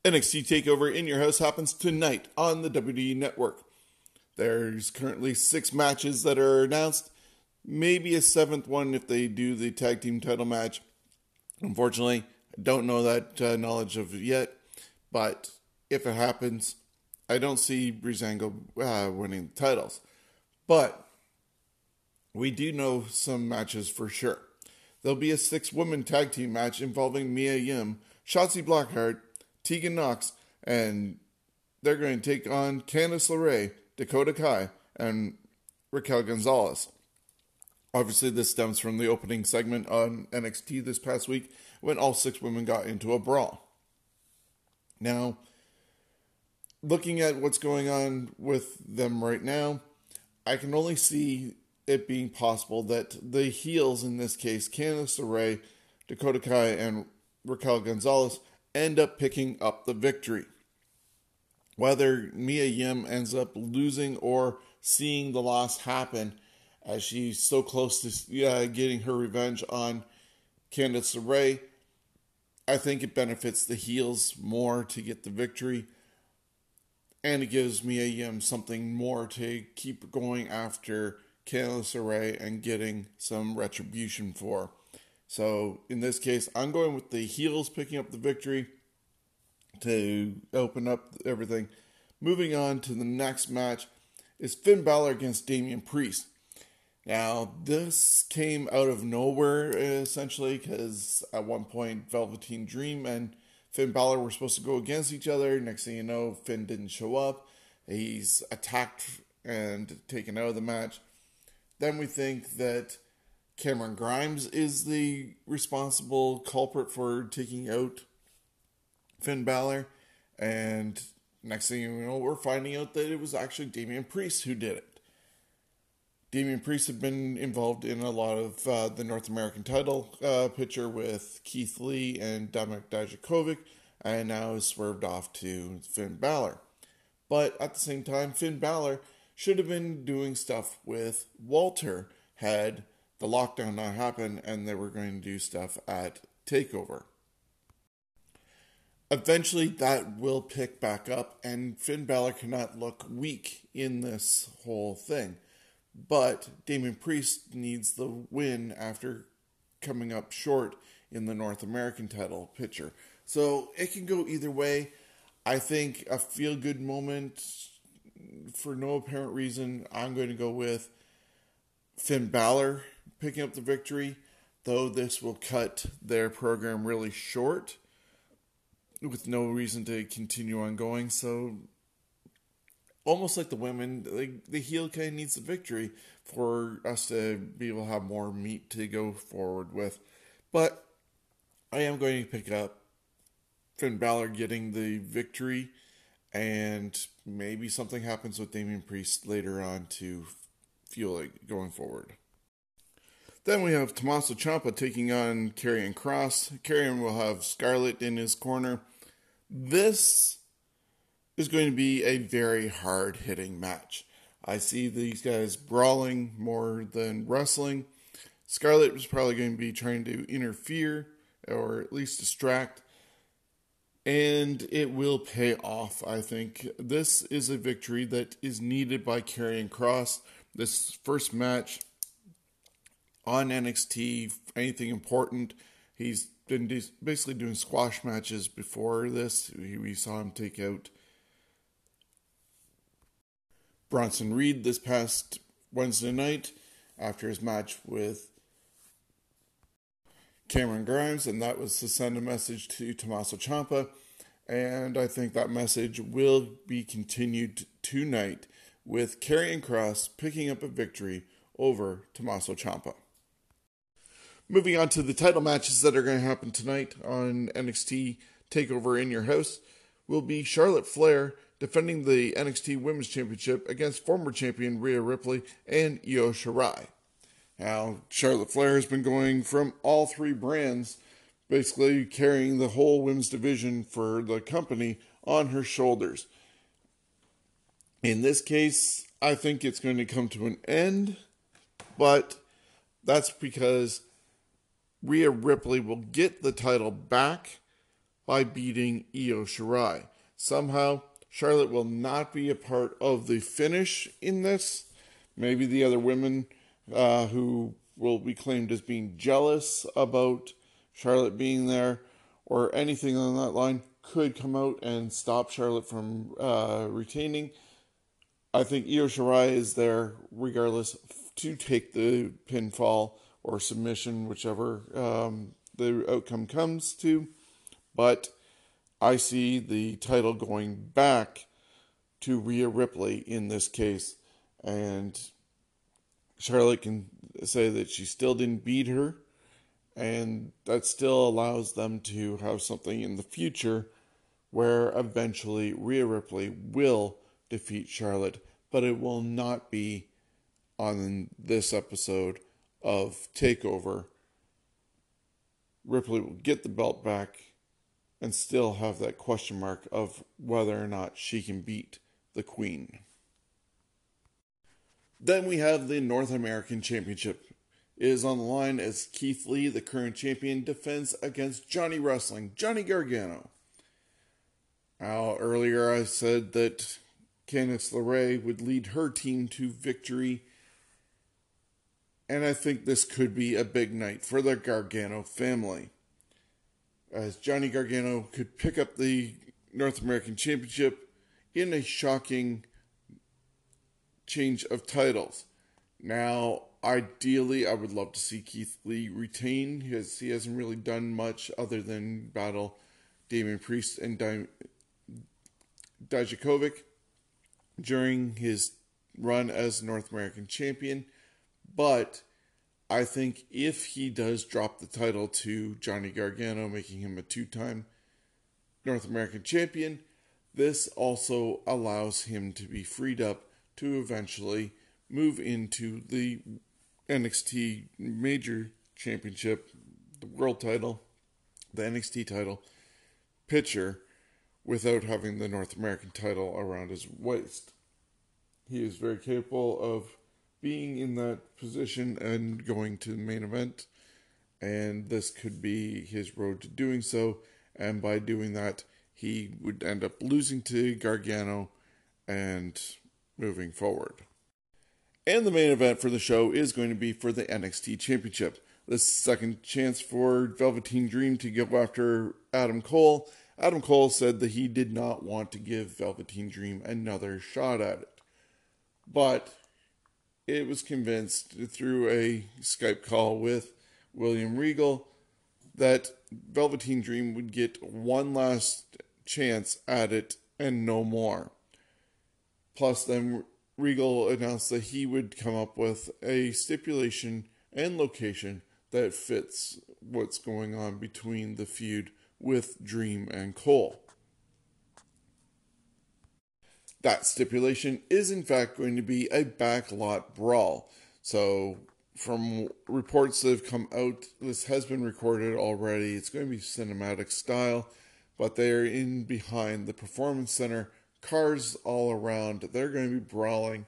NXT TakeOver in Your House happens tonight on the WWE Network. There's currently six matches that are announced, maybe a seventh one if they do the tag team title match. Unfortunately, I don't know that uh, knowledge of yet, but if it happens, I don't see Breezango uh, winning titles. But we do know some matches for sure. There'll be a six woman tag team match involving Mia Yim, Shotzi Blackheart, Tegan Nox, and they're going to take on Candice LeRae, Dakota Kai, and Raquel Gonzalez. Obviously, this stems from the opening segment on NXT this past week when all six women got into a brawl. Now, looking at what's going on with them right now, I can only see it being possible that the heels in this case, Candice LeRae, Dakota Kai, and Raquel Gonzalez, end up picking up the victory. Whether Mia Yim ends up losing or seeing the loss happen as she's so close to uh, getting her revenge on Candice LeRae, I think it benefits the heels more to get the victory. And it gives Mia Yim um, something more to keep going after Candice LeRae and getting some retribution for. So in this case, I'm going with the heels picking up the victory to open up everything. Moving on to the next match is Finn Balor against Damian Priest. Now, this came out of nowhere essentially because at one point Velveteen Dream and Finn Balor were supposed to go against each other. Next thing you know, Finn didn't show up. He's attacked and taken out of the match. Then we think that Cameron Grimes is the responsible culprit for taking out Finn Balor. And next thing you know, we're finding out that it was actually Damian Priest who did it. Damian Priest had been involved in a lot of uh, the North American title uh, picture with Keith Lee and Dominik Dijakovic, and now is swerved off to Finn Balor. But at the same time, Finn Balor should have been doing stuff with Walter had the lockdown not happened and they were going to do stuff at TakeOver. Eventually, that will pick back up, and Finn Balor cannot look weak in this whole thing. But Damian Priest needs the win after coming up short in the North American title picture. So it can go either way. I think a feel good moment for no apparent reason. I'm going to go with Finn Balor picking up the victory, though this will cut their program really short with no reason to continue on going. So almost like the women, like the heel kind of needs the victory for us to be able to have more meat to go forward with. But I am going to pick up Finn Balor getting the victory, and maybe something happens with Damian Priest later on to fuel it going forward. Then we have Tommaso Ciampa taking on Karrion Kross. Karrion will have Scarlett in his corner. This is going to be a very hard hitting match. I see these guys brawling more than wrestling. Scarlett was probably going to be trying to interfere or at least distract, and it will pay off, I think. This is a victory that is needed by Karrion Kross. This first match on NXT, anything important. He's been basically doing squash matches before this. We saw him take out Bronson Reed this past Wednesday night after his match with Cameron Grimes, and that was to send a message to Tommaso Ciampa. And I think that message will be continued tonight with Karrion Kross picking up a victory over Tommaso Ciampa. Moving on to the title matches that are going to happen tonight on NXT TakeOver in Your House will be Charlotte Flair defending the NXT Women's Championship against former champion Rhea Ripley and Io Shirai. Now, Charlotte Flair has been going from all three brands, basically carrying the whole women's division for the company on her shoulders. In this case, I think it's going to come to an end, but that's because Rhea Ripley will get the title back by beating Io Shirai. Somehow, Charlotte will not be a part of the finish in this. Maybe the other women uh, who will be claimed as being jealous about Charlotte being there or anything on that line could come out and stop Charlotte from uh, retaining. I think Io Shirai is there regardless to take the pinfall or submission, whichever um, the outcome comes to. But I see the title going back to Rhea Ripley in this case. And Charlotte can say that she still didn't beat her. And that still allows them to have something in the future where eventually Rhea Ripley will defeat Charlotte, but it will not be on this episode of TakeOver. Ripley will get the belt back and still have that question mark of whether or not she can beat the Queen. Then we have the North American Championship. It is on the line as Keith Lee, the current champion, defends against Johnny Wrestling, Johnny Gargano. Now, earlier I said that Candice LeRae would lead her team to victory. And I think this could be a big night for the Gargano family. As Johnny Gargano could pick up the North American Championship in a shocking change of titles. Now, ideally, I would love to see Keith Lee retain because he hasn't really done much other than battle Damian Priest and Di- Dijakovic during his run as North American champion. But I think if he does drop the title to Johnny Gargano, making him a two time North American champion, this also allows him to be freed up to eventually move into the NXT Major Championship, the world title, the NXT title picture without having the North American title around his waist. He is very capable of being in that position and going to the main event, and this could be his road to doing so. And by doing that, he would end up losing to Gargano and moving forward. And the main event for the show is going to be for the NXT Championship. The second chance for Velveteen Dream to go after Adam Cole. Adam Cole said that he did not want to give Velveteen Dream another shot at it. But it was convinced through a Skype call with William Regal that Velveteen Dream would get one last chance at it and no more. Plus, then Regal announced that he would come up with a stipulation and location that fits what's going on between the feud with Dream and Cole. That stipulation is in fact going to be a backlot brawl. So, from reports that have come out, this has been recorded already. It's going to be cinematic style, but they're in behind the Performance Center, cars all around. They're going to be brawling.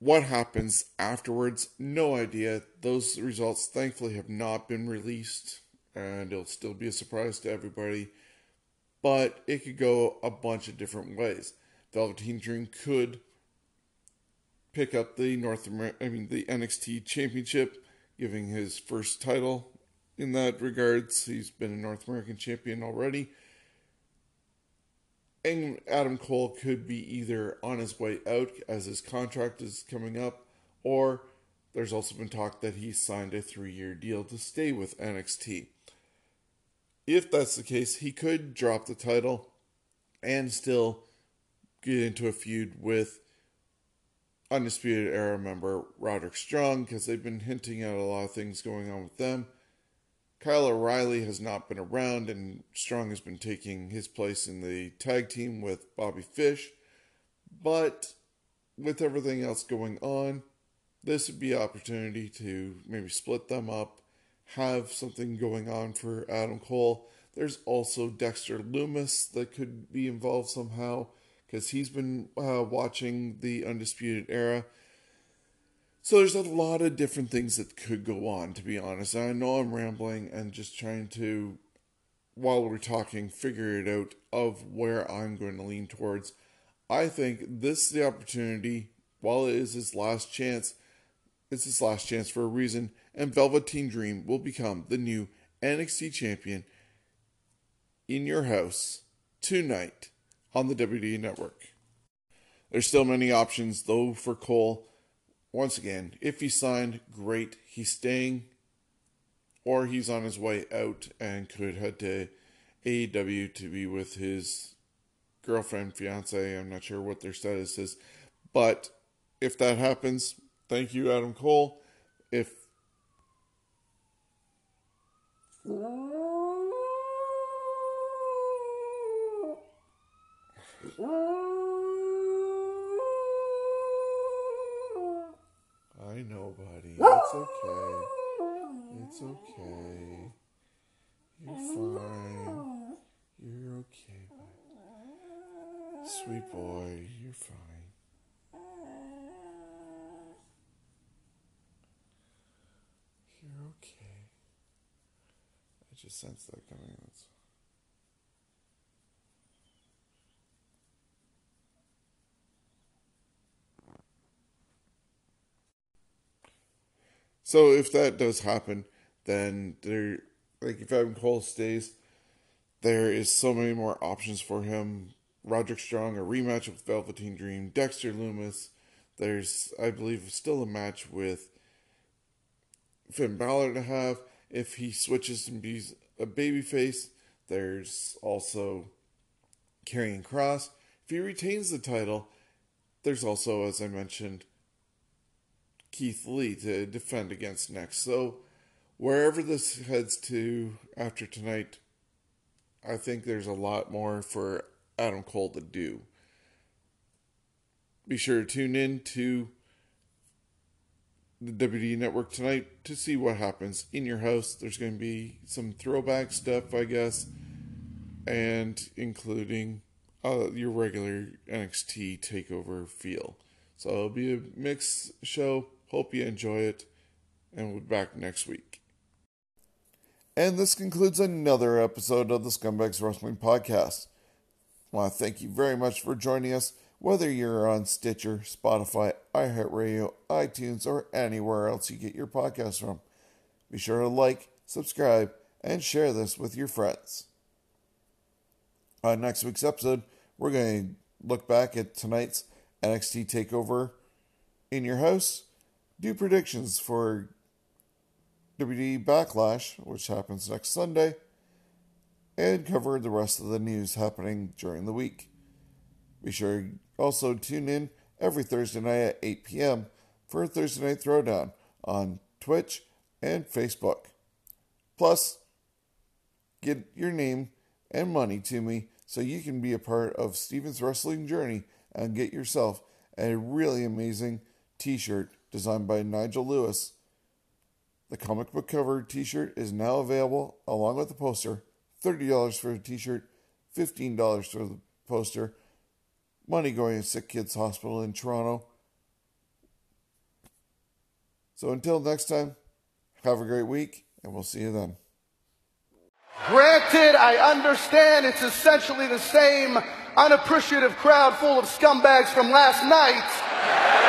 What happens afterwards? No idea. Those results, thankfully, have not been released, and it'll still be a surprise to everybody. But it could go a bunch of different ways. Velveteen Dream could pick up the North Amer- I mean the NXT Championship, giving his first title in that regards. He's been a North American champion already. And Adam Cole could be either on his way out as his contract is coming up, or there's also been talk that he signed a three year deal to stay with NXT. If that's the case, he could drop the title and still get into a feud with Undisputed Era member Roderick Strong because they've been hinting at a lot of things going on with them. Kyle O'Reilly has not been around, and Strong has been taking his place in the tag team with Bobby Fish. But with everything else going on, this would be an opportunity to maybe split them up, have something going on for Adam Cole. There's also Dexter Lumis that could be involved somehow because he's been uh, watching the Undisputed Era. So there's a lot of different things that could go on, to be honest. I know I'm rambling and just trying to, while we're talking, figure it out of where I'm going to lean towards. I think this is the opportunity, while it is his last chance, it's his last chance for a reason, and Velveteen Dream will become the new NXT champion in your house tonight on the WWE Network. There's still many options, though, for Cole. Once again, if he signed, great. He's staying, or he's on his way out and could head to AEW to be with his girlfriend, fiance. I'm not sure what their status is. But if that happens, thank you, Adam Cole. If I know, buddy. It's okay. It's okay. You're fine. You're okay, buddy. Sweet boy, you're fine. You're okay just sense that coming in. It's so if that does happen, then there, like if Adam Cole stays, there is so many more options for him. Roderick Strong, a rematch with Velveteen Dream, Dexter Lumis. There's, I believe, still a match with Finn Balor to have if he switches and be a babyface. There's also Karrion Kross. If he retains the title, there's also, as I mentioned, Keith Lee to defend against next. So wherever this heads to after tonight, I think there's a lot more for Adam Cole to do. Be sure to tune in to the WD Network tonight to see what happens in your house. There's going to be some throwback stuff, I guess, and including uh, your regular NXT takeover feel. So it'll be a mixed show. Hope you enjoy it, and we'll be back next week. And this concludes another episode of the Scumbags Wrestling Podcast. I want to thank you very much for joining us, whether you're on Stitcher, Spotify, iHeartRadio, iTunes, or anywhere else you get your podcasts from. Be sure to like, subscribe, and share this with your friends. On next week's episode, we're going to look back at tonight's NXT TakeOver in your house, do predictions for WWE Backlash, which happens next Sunday, and cover the rest of the news happening during the week. Be sure also tune in every Thursday night at 8 p.m. for a Thursday Night Throwdown on Twitch and Facebook. Plus, get your name and money to me so you can be a part of Steven's wrestling journey and get yourself a really amazing t shirt designed by Nigel Lewis. The comic book cover t shirt is now available along with the poster $30 for the t shirt, $15 for the poster. Money going to Sick Kids Hospital in Toronto. So until next time, have a great week, and we'll see you then. Granted, I understand it's essentially the same unappreciative crowd full of scumbags from last night.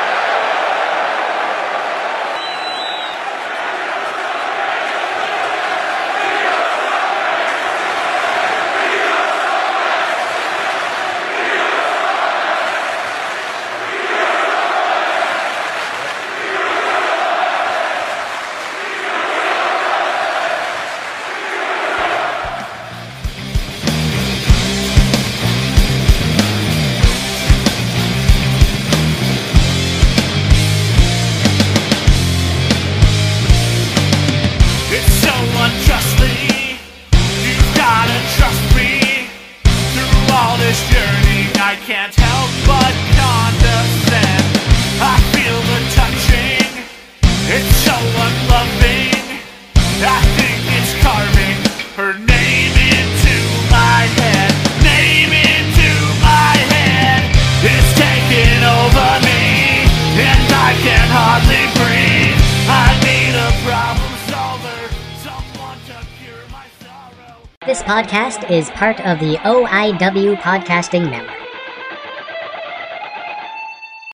Part of the OIW Podcasting Network.